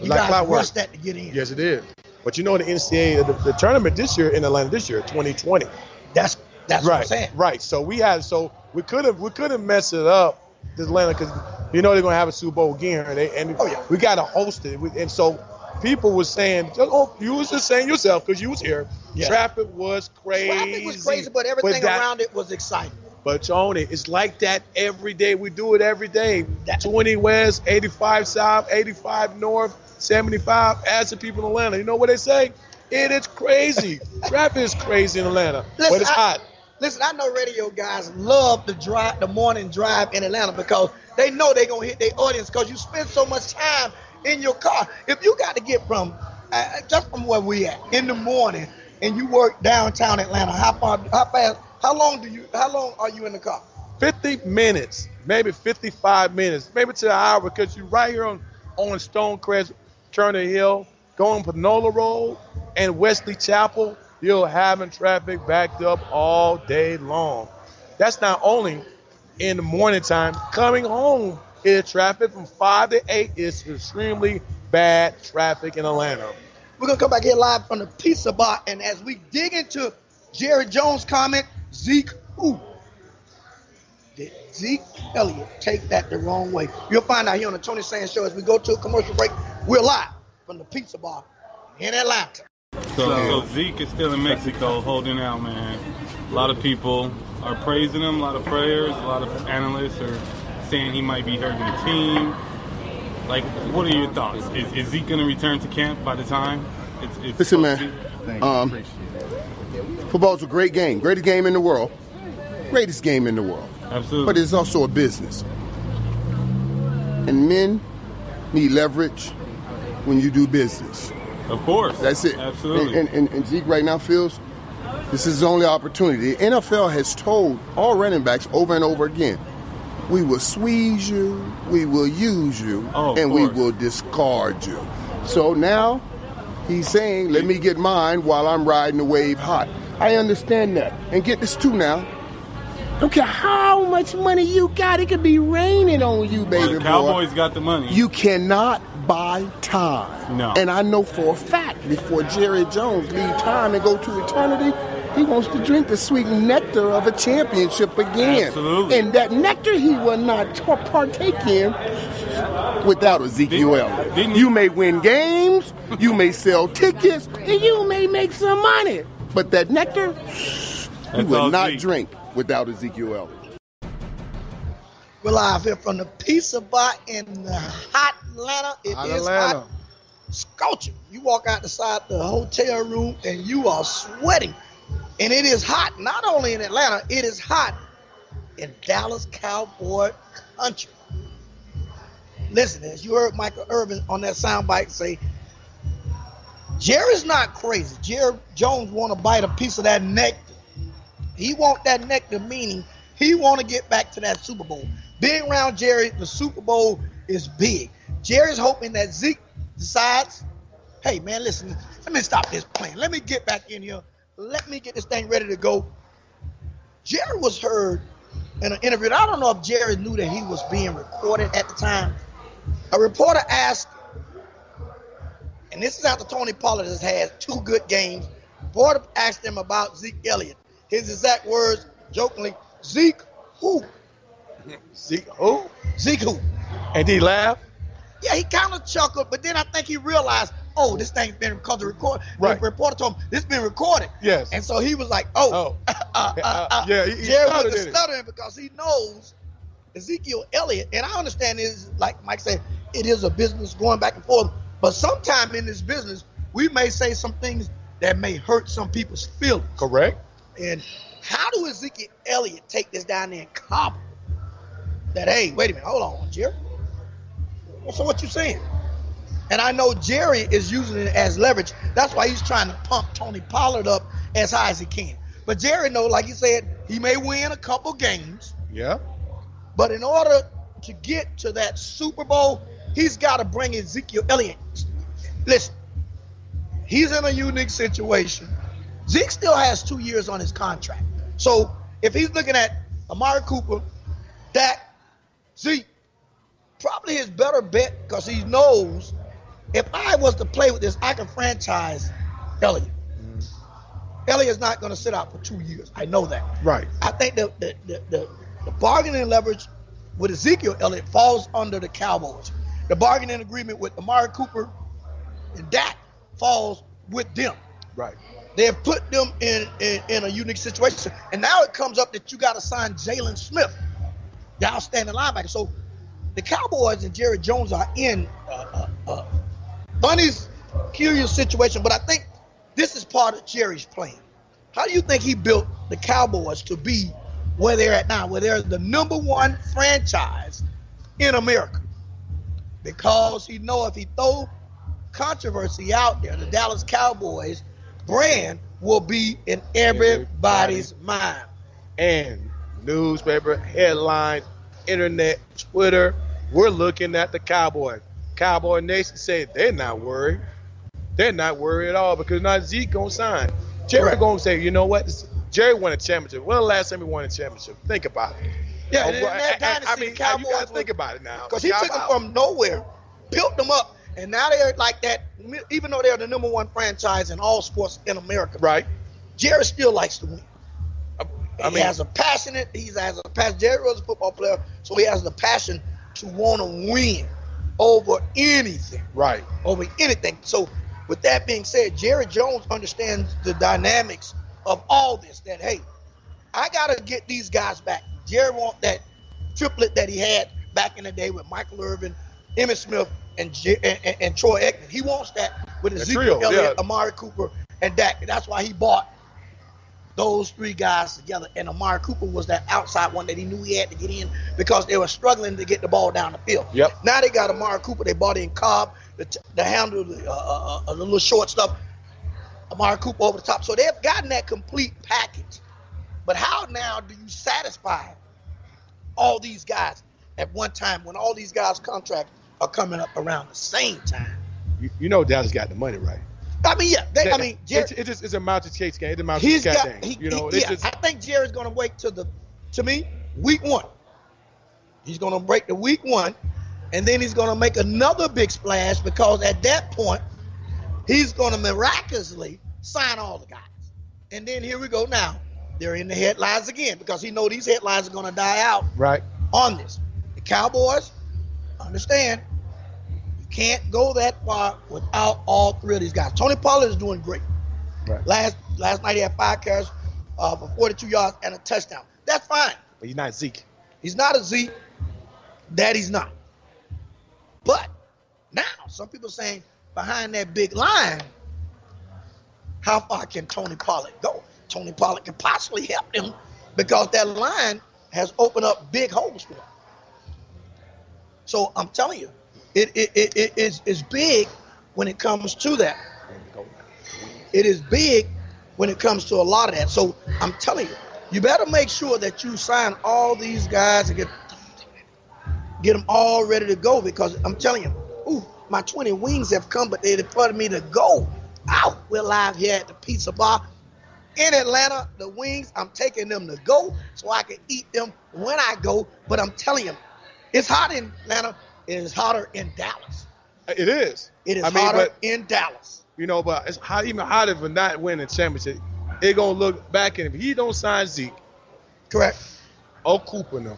you Like guys clockwork. rushed that to get in. yes it is. But you know the NCAA, the, the tournament this year in Atlanta this year, 2020. That's that's what I'm right, saying. right. So we had, so we could have, we could have messed it up, this Atlanta, because you know they're gonna have a Super Bowl again, and, they, and Oh, yeah. we got to host it. We- And so people were saying, oh, you was just saying yourself because you was here. Yeah. Traffic was crazy. Traffic was crazy, but everything that- around it was exciting. But Tony, it's like that every day. We do it every day. That- 20 West, 85 South, 85 North, 75. As the people in Atlanta. You know what they say? It is crazy. Traffic is crazy in Atlanta, Listen, but it's I- hot. Listen, I know radio guys love the drive, the morning drive in Atlanta because they know they're gonna hit their audience because you spend so much time in your car. If you got to get from uh, just from where we at in the morning and you work downtown Atlanta, how far, how fast, how long do you, how long are you in the car? 50 minutes, maybe 55 minutes, maybe to an hour because you're right here on, on Stonecrest, Turner Hill, going Panola Road and Wesley Chapel. You're having traffic backed up all day long. That's not only in the morning time. Coming home is traffic from 5 to 8 is extremely bad traffic in Atlanta. We're gonna come back here live from the Pizza Bar, and as we dig into Jerry Jones' comment, Zeke ooh, Did Zeke Elliott take that the wrong way? You'll find out here on the Tony Sands Show as we go to a commercial break. We're live from the Pizza Bar in Atlanta. So, so Zeke is still in Mexico holding out, man. A lot of people are praising him, a lot of prayers, a lot of analysts are saying he might be hurting the team. Like, what are your thoughts? Is, is Zeke going to return to camp by the time? It's, it's Listen, man. Um, football's a great game, greatest game in the world, greatest game in the world. Absolutely. But it's also a business, and men need leverage when you do business. Of course. That's it. Absolutely. And, and, and Zeke right now feels this is his only opportunity. The NFL has told all running backs over and over again, we will squeeze you, we will use you, Oh, and we will discard you. So now he's saying, let me get mine while I'm riding the wave hot. I understand that. And get this too now. Don't care how much money you got, it could be raining on you, baby the boy. Cowboys got the money. You cannot buy time. No. And I know for a fact before Jerry Jones leave time and go to eternity, he wants to drink the sweet nectar of a championship again. Absolutely. And that nectar he will not ta- partake in without Ezekiel Didn't- didn't- You may win games, you may sell tickets, and you may make some money. But that nectar, you will not Zeke. drink without Ezekiel. We're live here from the Pizza Bar in the hot Atlanta. It is Hot hot, Atlanta. scorching. You walk out the side the hotel room and you are sweating. And it is hot, not only in Atlanta, it is hot in Dallas Cowboy country. Listen, as you heard Michael Irvin on that soundbite say, Jerry's not crazy. Jerry Jones want to bite a piece of that nectar. He want that nectar, meaning he want to get back to that Super Bowl. Being around Jerry, the Super Bowl is big. Jerry's hoping that Zeke decides, hey man, listen, let me stop this plan. Let me get back in here. Let me get this thing ready to go. Jerry was heard in an interview. I don't know if Jerry knew that he was being recorded at the time. A reporter asked, and this is after Tony Pollard has had two good games. Reporter asked him about Zeke Elliott. His exact words, jokingly, Zeke who? Zeke, who? Zeke who? And he laughed. Yeah, he kind of chuckled, but then I think he realized, oh, this thing's been because the record. Right. The reporter told him this been recorded. Yes. And so he was like, oh, Oh. uh, uh, uh, Yeah, he- he Jerry stuttered was in stuttering because he knows Ezekiel Elliott, and I understand is like Mike said, it is a business going back and forth. But sometime in this business, we may say some things that may hurt some people's feelings. Correct. And how do Ezekiel Elliott take this down there and Cabo? That hey, wait a minute, hold on, Jerry. So what you saying? And I know Jerry is using it as leverage. That's why he's trying to pump Tony Pollard up as high as he can. But Jerry know, like you said, he may win a couple games, Yeah. but in order to get to that Super Bowl, he's got to bring Ezekiel Elliott. Listen, he's in a unique situation. Zeke still has two years on his contract. So if he's looking at Amari Cooper, Dak, Zeke, probably his better bet because he knows if I was to play with this, I can franchise Elliott. Mm-hmm. Elliott's not going to sit out for two years. I know that. Right. I think the the, the, the, the bargaining leverage with Ezekiel Elliott falls under the Cowboys. The bargaining agreement with Amari Cooper and Dak falls with them. Right. They have put them in, in, in a unique situation. And now it comes up that you got to sign Jaylon Smith, the outstanding linebacker. So the Cowboys and Jerry Jones are in uh, uh, uh, Bunny's curious situation, but I think this is part of Jerry's plan. How do you think he built the Cowboys to be where they're at now, where they're the number one franchise in America? Because he know if he throw controversy out there, the Dallas Cowboys brand will be in everybody's mind. And newspaper, headlines, internet, Twitter, we're looking at the Cowboys. Cowboy Nation say they're not worried. They're not worried at all because not Zeke gonna sign. Jerry Correct. gonna say, you know what? Jerry won a championship. When the last time he won a championship? Think about it. Yeah, uh, Oh, and well, that I- I- I mean, Cowboys you gotta think about it now. Because he took them from nowhere, built them up, and now they're like that. Even though they're the number one franchise in all sports in America, right. Jerry still likes to win. I he mean- has a passionate. He has a passion. Jerry was a football player, so he has the passion to want to win over anything, Right. over anything. So, with that being said, Jerry Jones understands the dynamics of all this. That hey, I got to get these guys back. Jerry want that triplet that he had back in the day with Michael Irvin, Emmitt Smith, and, J- and, and, and Troy Aikman. He wants that with Ezekiel trio, Elliott, yeah. Amari Cooper, and Dak. That's why he bought those three guys together. And Amari Cooper was that outside one that he knew he had to get in because they were struggling to get the ball down the field. Yep. Now they got Amari Cooper. They bought in Cobb, the, t- the handle, the, uh, uh, uh, the little short stuff. Amari Cooper over the top. So they've gotten that complete package. But how now do you satisfy all these guys at one time when all these guys' contracts are coming up around the same time? You, you know Dallas got the money right. I mean, yeah. They, I mean, Jerry, it's, it's just it's a mountain chase game. It's a mountain he's cat got. thing. He, you know, he- it's yeah, just I think Jerry's going to wait to the, to me, week one. He's going to break the week one, and then he's going to make another big splash because at that point, he's going to miraculously sign all the guys. And then here we go now. They're in the headlines again because he know these headlines are going to die out right. on this. The Cowboys, understand, can't go that far without all three of these guys. Tony Pollard is doing great. Right. Last last night he had five carries uh, for 42 yards and a touchdown. That's fine. But he's not Zeke. He's not a Zeke. That he's not. But now some people saying behind that big line, how far can Tony Pollard go? Tony Pollard can possibly help them because that line has opened up big holes for him. So I'm telling you, it, it, it, it is is big when it comes to that. It is big when it comes to a lot of that. So I'm telling you, you better make sure that you sign all these guys and get get them all ready to go because I'm telling you, ooh, my 20 wings have come, but they're for me to go. Out, we're live here at the Pizza Bar in Atlanta. The wings, I'm taking them to go so I can eat them when I go. But I'm telling you, it's hot in Atlanta. It is hotter in Dallas. It is. It is I mean, hotter but- in Dallas. You know, but it's hot, even hotter for not winning championship. It gonna look back and if he don't sign Zeke, correct, or Cooper them,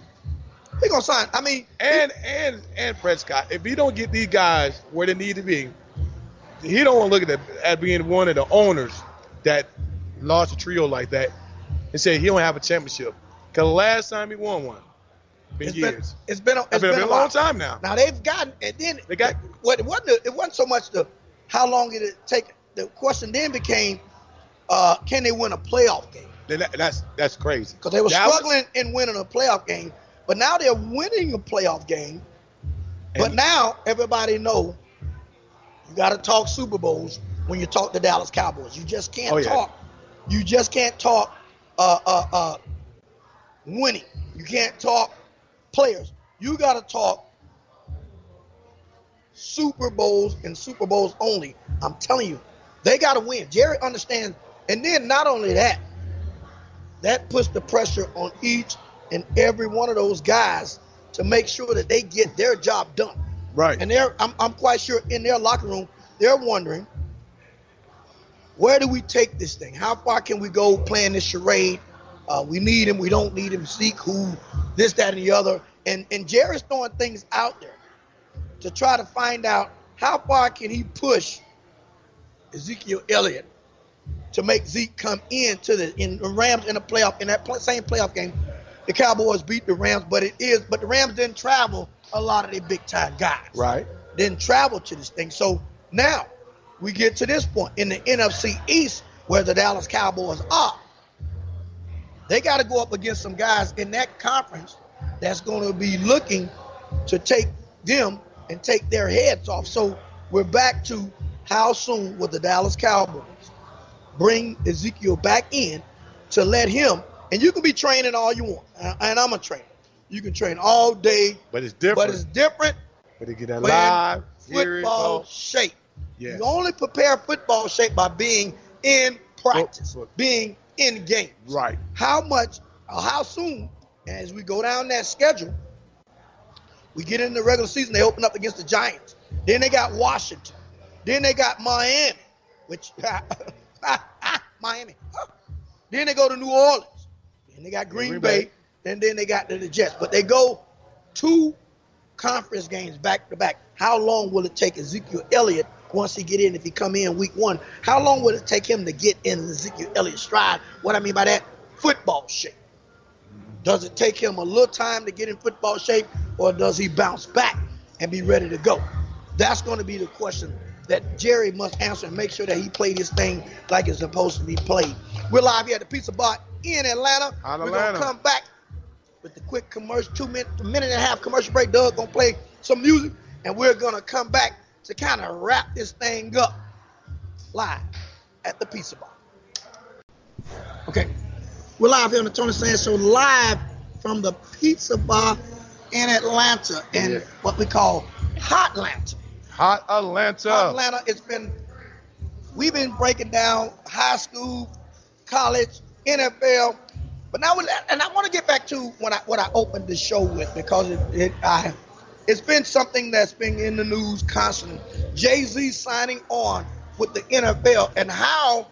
he gonna sign. I mean, and and and Prescott, if he don't get these guys where they need to be, he don't want to look at that at being one of the owners that lost a trio like that and say he don't have a championship. Cause the last time he won one, been It's been, it's been, a, It's it's been, been a a long time now. Now they've gotten, and then They got what it wasn't. It wasn't so much the how long did it take. The question then became, uh, can they win a playoff game? that, that's that's crazy. Because they were Dallas- struggling in winning a playoff game, but now they're winning a playoff game. But now everybody know You got to talk Super Bowls when you talk the Dallas Cowboys. You just can't Oh, yeah. talk. You just can't talk uh, uh, uh, winning. You can't talk players. You got to talk Super Bowls and Super Bowls only. I'm telling you, they got to win. Jerry understands. And then not only that, that puts the pressure on each and every one of those guys to make sure that they get their job done. Right. And they're, I'm, I'm quite sure in their locker room, they're wondering, where do we take this thing? How far can we go playing this charade? Uh, we need him, we don't need him, Zeke who, this, that, and the other. And and Jerry's throwing things out there to try to find out how far can he push Ezekiel Elliott to make Zeke come into the in the Rams in the playoff in that pl- same playoff game. The Cowboys beat the Rams, but it is but the Rams didn't travel a lot of their big time guys Right. didn't travel to this thing. So now we get to this point in the NFC East where the Dallas Cowboys are. They got to go up against some guys in that conference that's going to be looking to take them and take their heads off. So we're back to how soon will the Dallas Cowboys bring Ezekiel back in to let him, and you can be training all you want, and I'm a trainer. You can train all day, But it's different. but it's different But to get that live, football oh, shape. Yeah. You only prepare football shape by being in practice, being in games. Right. How much, or how soon, as we go down that schedule, we get in the regular season, they open up against the Giants. Then they got Washington. Then they got Miami, which, Miami. Then they go to New Orleans. Then they got Green, Green Bay. Bay. And then they got the Jets. But they go two conference games back to back. How long will it take Ezekiel Elliott once he get in? If he come in week one, how long will it take him to get in Ezekiel Elliott's stride? What I mean by that, football shape. Does it take him a little time to get in football shape, or does he bounce back and be ready to go? That's going to be the question that Jerry must answer and make sure that he played his thing like it's supposed to be played. We're live here at the Pizza Bar in Atlanta. Out We're Atlanta. to come back with the quick commercial, two minute, minute and a half commercial break. Doug gonna play some music, and we're gonna come back to kind of wrap this thing up live at the Pizza Bar. Okay, we're live here on the Tony Sands Show, live from the Pizza Bar in Atlanta, in Yeah. what we call Hot Atlanta. Hot Atlanta. Hot Atlanta. It's been we've been breaking down high school, college, NFL, but now we and I want to get back to when I what I opened the show with because it, it I it's been something that's been in the news constantly. Jay Z signing on with the NFL and how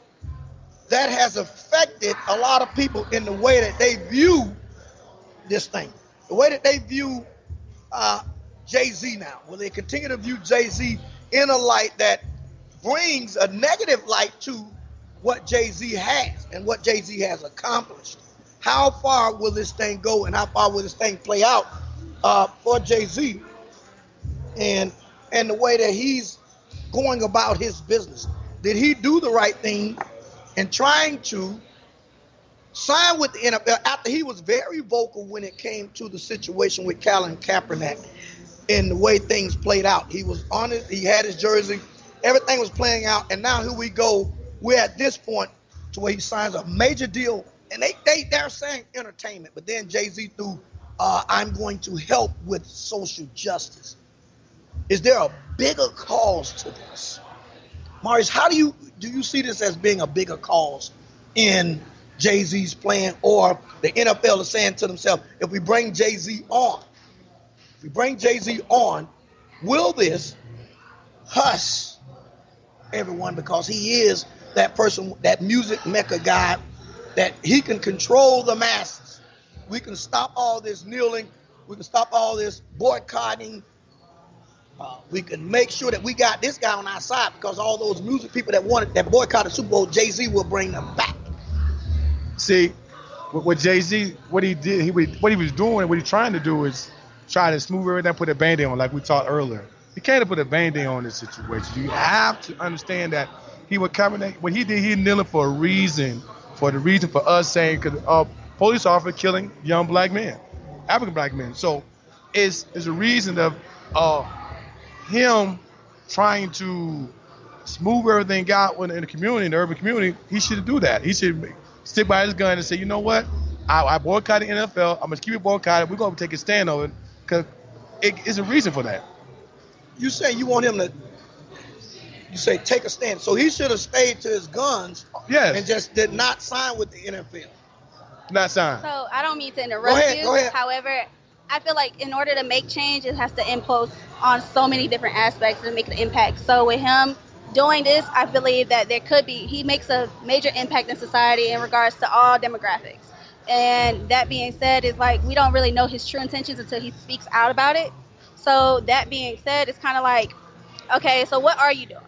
that has affected a lot of people in the way that they view this thing, the way that they view uh, Jay Z now. Will they continue to view Jay Z in a light that brings a negative light to what Jay Z has and what Jay Z has accomplished? How far will this thing go and how far will this thing play out uh, for Jay Z and and the way that he's going about his business? Did he do the right thing in trying to sign with the NFL after he was very vocal when it came to the situation with Colin Kaepernick and the way things played out. He was on it, he had his jersey, everything was playing out, and now here we go. We're at this point to where he signs a major deal, and they, they they're saying entertainment, but then Jay-Z threw uh, I'm going to help with social justice. Is there a bigger cause to this? Marius, how do you do you see this as being a bigger cause in Jay Z's plan, or the NFL is saying to themselves, if we bring Jay Z on, if we bring Jay Z on, will this hush everyone because he is that person, that music mecca guy, that he can control the masses. We can stop all this kneeling. We can stop all this boycotting. Uh, we can make sure that we got this guy on our side because all those music people that wanted that boycotted Super Bowl, Jay Z will bring them back. See, what, Jay Z, what he did, he what he was doing, what he's trying to do is try to smooth everything, put a band-aid on, like we talked earlier. You can't put a band-aid on this situation. You have to understand that he would Kaepernick, what he did, he kneeling for a reason, for the reason for us saying, because uh, police officer killing young black men, African black men. So it's it's a reason of uh, him trying to smooth everything out when in the community, in the urban community, he should do that. He should stick by his gun and say, you know what, I, I boycotted NFL. I'm gonna keep it boycotted. We're gonna take a stand on it because it, it's a reason for that. You say you want him to. You say take a stand. So he should have stayed to his guns. Yes. And just did not sign with the NFL. Not signed. So I don't mean to interrupt ahead, you. However, I feel like in order to make change, it has to impose on so many different aspects and make an impact. So with him doing this, I believe that there could be he makes a major impact in society in regards to all demographics. And that being said, is like we don't really know his true intentions until he speaks out about it. So that being said, it's kind of like, okay, so what are you doing?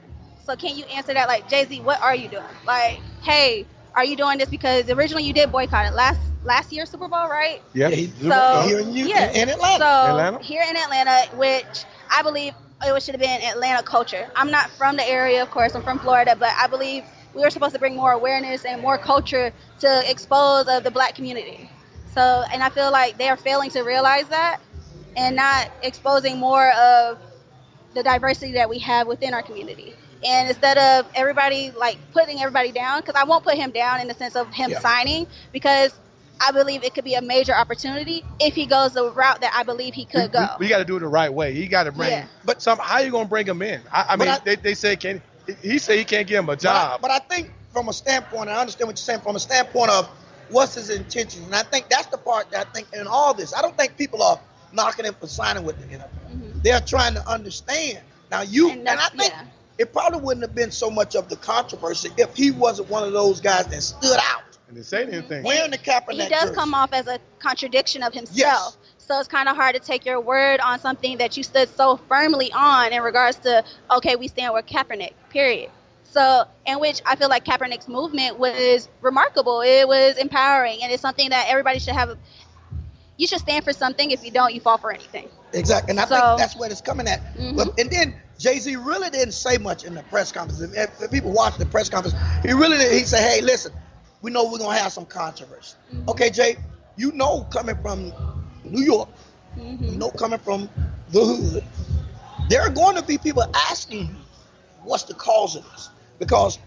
So can you answer that like Jay Z? What are you doing? Like, hey, are you doing this because originally you did boycott it last last year's Super Bowl, right? Yeah. So Here in yeah, in Atlanta. So Atlanta? here in Atlanta, which I believe it should have been Atlanta culture. I'm not from the area, of course. I'm from Florida, but I believe we were supposed to bring more awareness and more culture to expose of the black community. So, and I feel like they are failing to realize that and not exposing more of the diversity that we have within our community. And instead of everybody like putting everybody down, because I won't put him down in the sense of him Yeah. signing, because I believe it could be a major opportunity if he goes the route that I believe he could go. We, got to do it the right way. He got to bring. Yeah. But some, how are you gonna bring him in? I, I mean, I- they, they say can he said he can't give him a But I, job. but I think from a standpoint, I understand what you're saying. From a standpoint of what's his intentions, and I think that's the part that I think in all this, I don't think people are knocking him for signing with the NFL. They're trying to understand. Now you Mm-hmm. And and, I think yeah. It probably wouldn't have been so much of the controversy if he wasn't one of those guys that stood out and they say anything. wearing the Kaepernick he does jersey. come off as a contradiction of himself. Yes. So it's kind of hard to take your word on something that you stood so firmly on in regards to, okay, we stand with Kaepernick, period. So, in which I feel like Kaepernick's movement was remarkable. It was empowering, and it's something that everybody should have. You should stand for something. If you don't, you fall for anything. Exactly, and I So- think that's where it's coming at. Mhm. But, and then Jay Z really didn't say much in the press conference. If, if people watch the press conference, he really did. He said, "Hey, listen, we know we're gonna have some controversy. Mm-hmm. Okay, Jay, you know coming from New York, Mm-hmm. you know coming from the hood, there are going to be people asking you, what's the cause of this? Because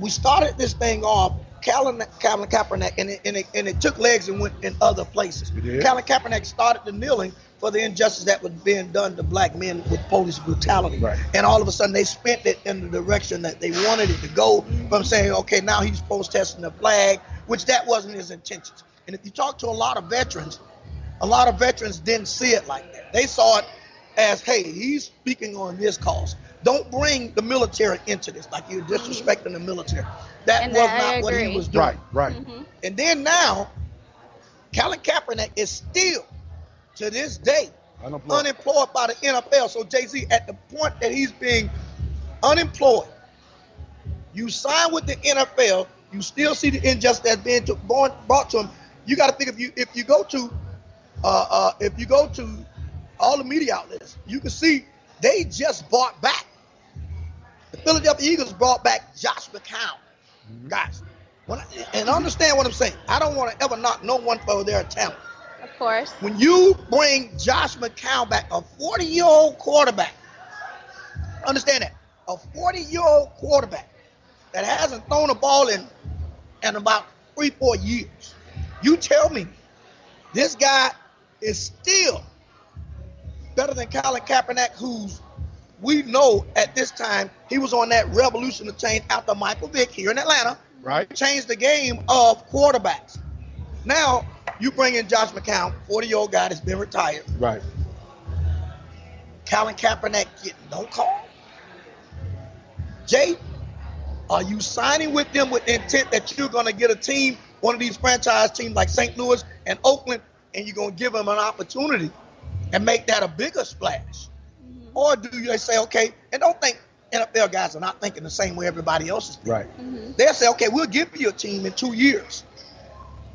we started this thing off." Calvin, Calvin Kaepernick, and it, and, it, and it took legs and went in other places. did. Colin Kaepernick started the kneeling for the injustice that was being done to black men with police brutality. Right. And all of a sudden, they spent it in the direction that they wanted it to go from saying, okay, now he's protesting the flag, which that wasn't his intentions. And if you talk to a lot of veterans, a lot of veterans didn't see it like that. They saw it as, hey, he's speaking on this cause. Don't bring the military into this, like you're disrespecting the military. That And was that I not what he was doing. right, right. Mm-hmm. And then now, Colin Kaepernick is still, to this day, Unemployed. unemployed by the NFL. So Jay Z, at the point that he's being unemployed, you sign with the NFL, you still see the injustice that's being to, born, brought to him. You got to think if you if you go to uh, uh, if you go to all the media outlets, you can see they just bought back. The Philadelphia Eagles brought back Josh McCown. Guys, when I, and understand what I'm saying. I don't want to ever knock no one for their talent. Of course. When you bring Josh McCown back, a 40 year old quarterback, understand that a 40 year old quarterback that hasn't thrown a ball in in about three four years, you tell me this guy is still better than Colin Kaepernick, who's we know at this time he was on that revolution of change after Michael Vick here in Atlanta Right. changed the game of quarterbacks. Now you bring in Josh McCown, 40 year old guy that's been retired. Right. Colin Kaepernick getting no call. Jay, are you signing with them with the intent that you're going to get a team, one of these franchise teams like St. Louis and Oakland, and you're going to give them an opportunity and make that a bigger splash? Mm-hmm. Or do you say, okay, and don't think NFL guys are not thinking the same way everybody else is thinking. Right. Mm-hmm. They'll say, okay, we'll give you a team in two years.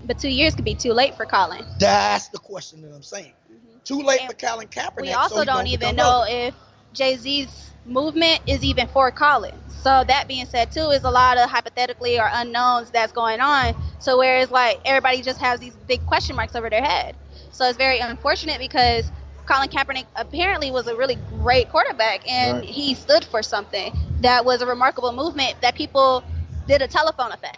But two years could be too late for Colin. That's the question that I'm saying. Mm-hmm. Too late for Colin Kaepernick. We also he don't even know relevant. if Jay Z's movement is even for Colin. So that being said, too, is a lot of hypothetically or unknowns that's going on. So whereas like everybody just has these big question marks over their head. So it's very unfortunate because Colin Kaepernick apparently was a really great quarterback, and Right. he stood for something that was a remarkable movement that people did a telephone effect.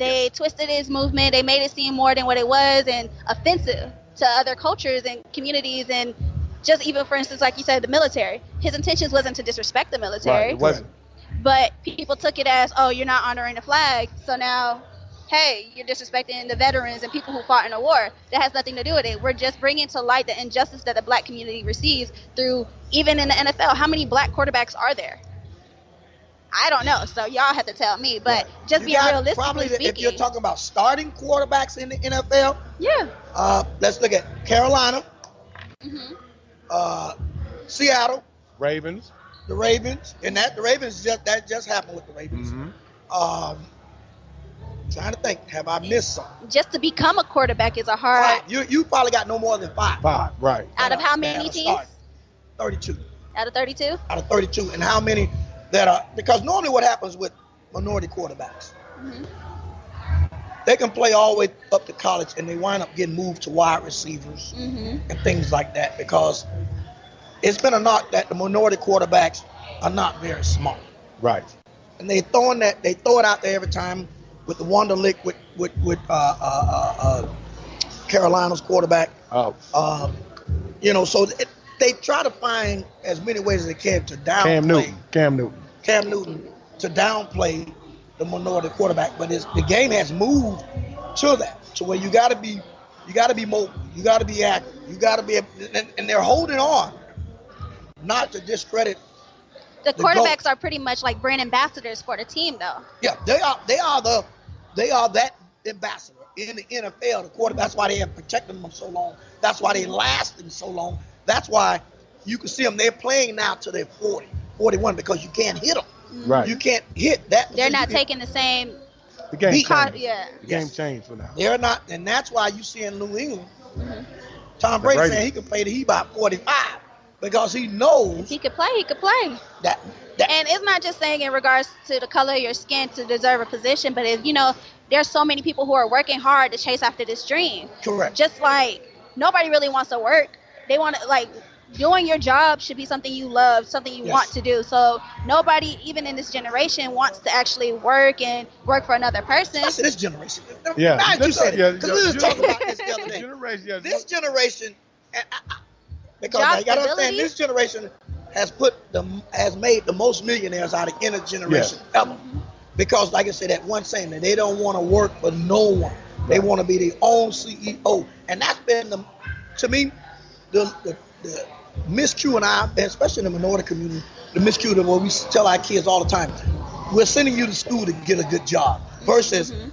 They twisted his movement, they made it seem more than what it was, and offensive to other cultures and communities, and just even for instance, like you said, the military. His intentions wasn't to disrespect the military Right, it wasn't. but people took it as, oh, you're not honoring the flag, so now, hey, you're disrespecting the veterans and people who fought in the war. That has nothing to do with it. We're just bringing to light the injustice that the black community receives through, even in the NFL. How many black quarterbacks are there? I don't know, so y'all have to tell me. But just You being got realistically probably speaking, if you're talking about starting quarterbacks in the NFL, yeah, uh, let's look at Carolina, hmm uh, Seattle, Ravens. the Ravens, and that the Ravens just that just happened with the Ravens. Mm-hmm. Um, trying to think, have I missed something? just to become a quarterback is a hard. You you probably got no more than five. Five, right. Out of how many teams? Thirty-two Out of 32? out of thirty-two, and how many that are because normally what happens with minority quarterbacks, Mhm. they can play all the way up to college, and they wind up getting moved to wide receivers hmm and things like that because it's been a knock that the minority quarterbacks are not very smart. Right. and they throwing that they throw it out there every time with the Wonderlic with with with uh, uh, uh, uh, Carolina's quarterback. Oh, Um, you know, so it, they try to find as many ways as they can to downplay Cam Newton. Cam Newton. Cam Newton to downplay the minority quarterback, but it's, the game has moved to that to where you got to be you got to be mobile, you got to be active, you got to be, and, and they're holding on not to discredit The The quarterbacks are pretty much like brand ambassadors for the team, though. Yeah, they are. They are the. They are that ambassador in the NFL. The quarterback. That's why they have protected them so long. That's why they lasting so long. That's why you can see them. They're playing now to their 40, 41 because you can't hit them. Right. You can't hit that. They're not taking the same. The game Beat- changed. Yeah. The game changed for now. They're not, and that's why you see in New England, Mm-hmm. Tom Brady Brady. saying he can play the he about 45 because he knows He could play. He could play. that. that And it's not just saying in regards to the color of your skin to deserve a position, but if you know, there's so many people who are working hard to chase after this dream. correct. Just like nobody really wants to work. They want to like doing your job should be something you love, something you Yes. want to do. So nobody, even in this generation, wants to actually work and work for another person. Especially this generation. Yeah. Now that you This- said yeah, it, because we yeah, was talking about this the other day. Generation, yeah, this generation, and I, I, because Job you got to understand, this generation has put the has made the most millionaires out of any generation ever. Because, like I said, that one saying that they don't want to work for no one, they want to be their own CEO, and that's been the, to me, the the, the miscue and I, especially in the minority community, the miscue that what we tell our kids all the time, we're sending you to school to get a good job, versus mm-hmm.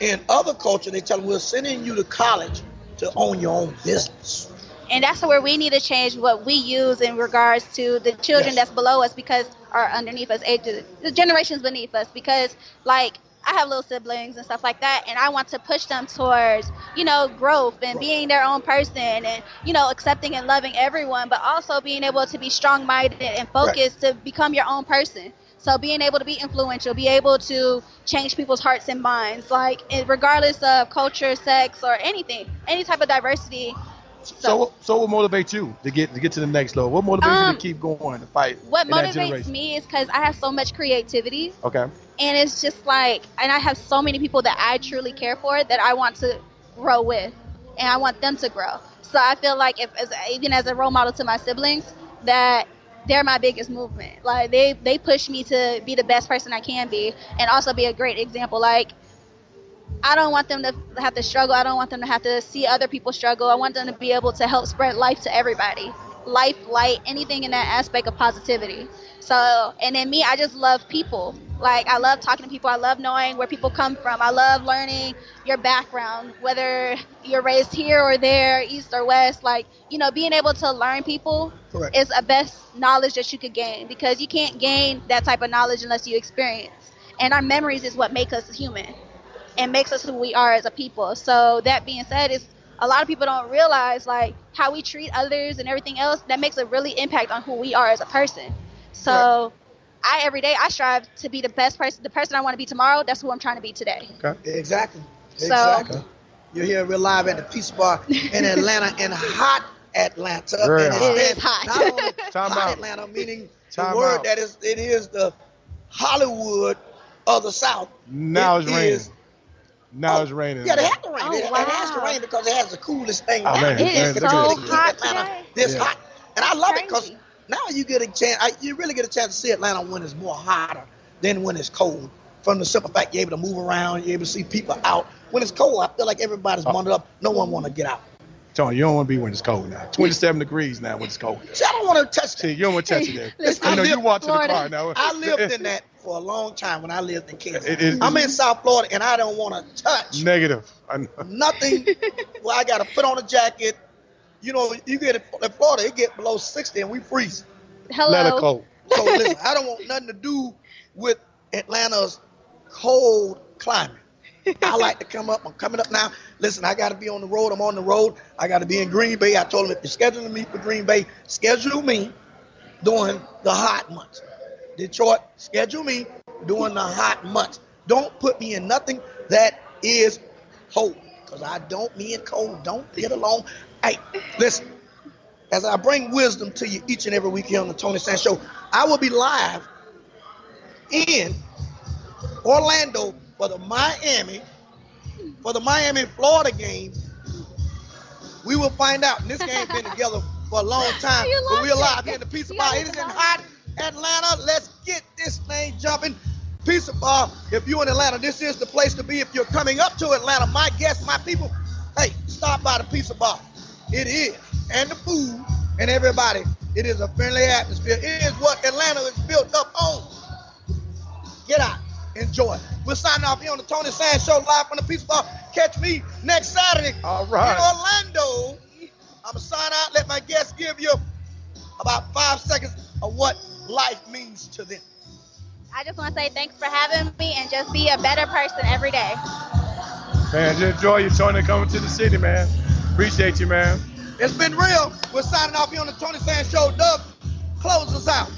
in other culture they tell them we're sending you to college to own your own business. and that's where we need to change what we use in regards to the children Yes. that's below us because are underneath us age the generations beneath us because like I have little siblings and stuff like that and I want to push them towards you know growth and being their own person and you know accepting and loving everyone but also being able to be strong minded and focused to become your own person. So being able to be influential be able to change people's hearts and minds like regardless of culture sex or anything any type of diversity So, what- so what motivates you to get to get to the next level? What motivates you Um, to keep going to fight? What motivates me is because I have so much creativity, Okay. and it's just like, and I have so many people that I truly care for that I want to grow with, and I want them to grow. So I feel like if, as, even as a role model to my siblings, that they're my biggest movement. Like they they push me to be the best person I can be, and also be a great example. Like I don't want them to have to struggle. I don't want them to have to see other people struggle. I want them to be able to help spread life to everybody. Life, light, anything in that aspect of positivity. So, and then me, I just love people. Like, I love talking to people. I love knowing where people come from. I love learning your background, whether you're raised here or there, east or west. Like, you know, being able to learn people Correct. is a best knowledge that you could gain because you can't gain that type of knowledge unless you experience. And our memories is what make us human and makes us who we are as a people. So that being said, is a lot of people don't realize like how we treat others and everything else that makes a really impact on who we are as a person. So I every day I strive to be the best person, the person I want to be tomorrow. That's who I'm trying to be today. Okay. Exactly. So- Exactly. You're here. We're live at the Peace Bar in Atlanta in hot Atlanta. Very and hot. it's It is hot. Not only Time hot out. Atlanta, meaning Time the word out. that is it is the Hollywood of the South. Now It it's raining. Is- Now Oh, it's raining. Yeah, they have to rain. Oh, it, it has to rain because it has the coolest thing. Oh, down. man, It is man, so at to this. keep hot Atlanta today. this Yeah. hot. And I love it because now you get a chance. I, you really get a chance to see Atlanta when it's more hotter than when it's cold. From the simple fact you're able to move around, you're able to see people out. When it's cold, I feel like everybody's Oh. bundled up. No one want to get out. Tony, you don't want to be when it's cold now. 27 degrees now when it's cold. See, I don't want to touch See, that. you don't want to touch it there. Listen, I know you're watching the Florida. car now. I lived in that for a long time when I lived in Kansas. It is- I'm in South Florida and I don't want to touch Negative. I know. nothing. well, I got to put on a jacket. You know, you get it in Florida, it get below 60 and we freeze. Hello. Let it cold. So listen, I don't want nothing to do with Atlanta's cold climate. I like to come up. I'm coming up now. Listen, I got to be on the road. I'm on the road. I got to be in Green Bay. I told them if you're scheduling me for Green Bay, schedule me during the hot months. Detroit, schedule me during the hot months. Don't put me in nothing that is cold because I don't me and cold don't get along. Hey, listen, as I bring wisdom to you each and every week here on the Tony Sands Show, I will be live in Orlando for the Miami, for the Miami Florida game. We will find out. And this game been together for a long time, but we're lost live here in the Pizza Bar. It is in hot Atlanta. Let's get this thing jumping. Pizza Bar, if you're in Atlanta, this is the place to be. If you're coming up to Atlanta, my guests, my people, hey, stop by the Pizza Bar. It is. And the food and everybody. It is a friendly atmosphere. It is what Atlanta is built up on. Get out. Enjoy. We're signing off here on the Tony Sands Show live from the Pizza Bar. Catch me next Saturday All right. in Orlando. I'm going to sign out. Let my guests give you about five seconds of what life means to them. I just want to say thanks for having me and just be a better person every day. Man, just enjoy you, Tony, coming to the city, man. Appreciate you, man. It's been real. We're signing off here on the Tony Sands Show. Doug, close us out.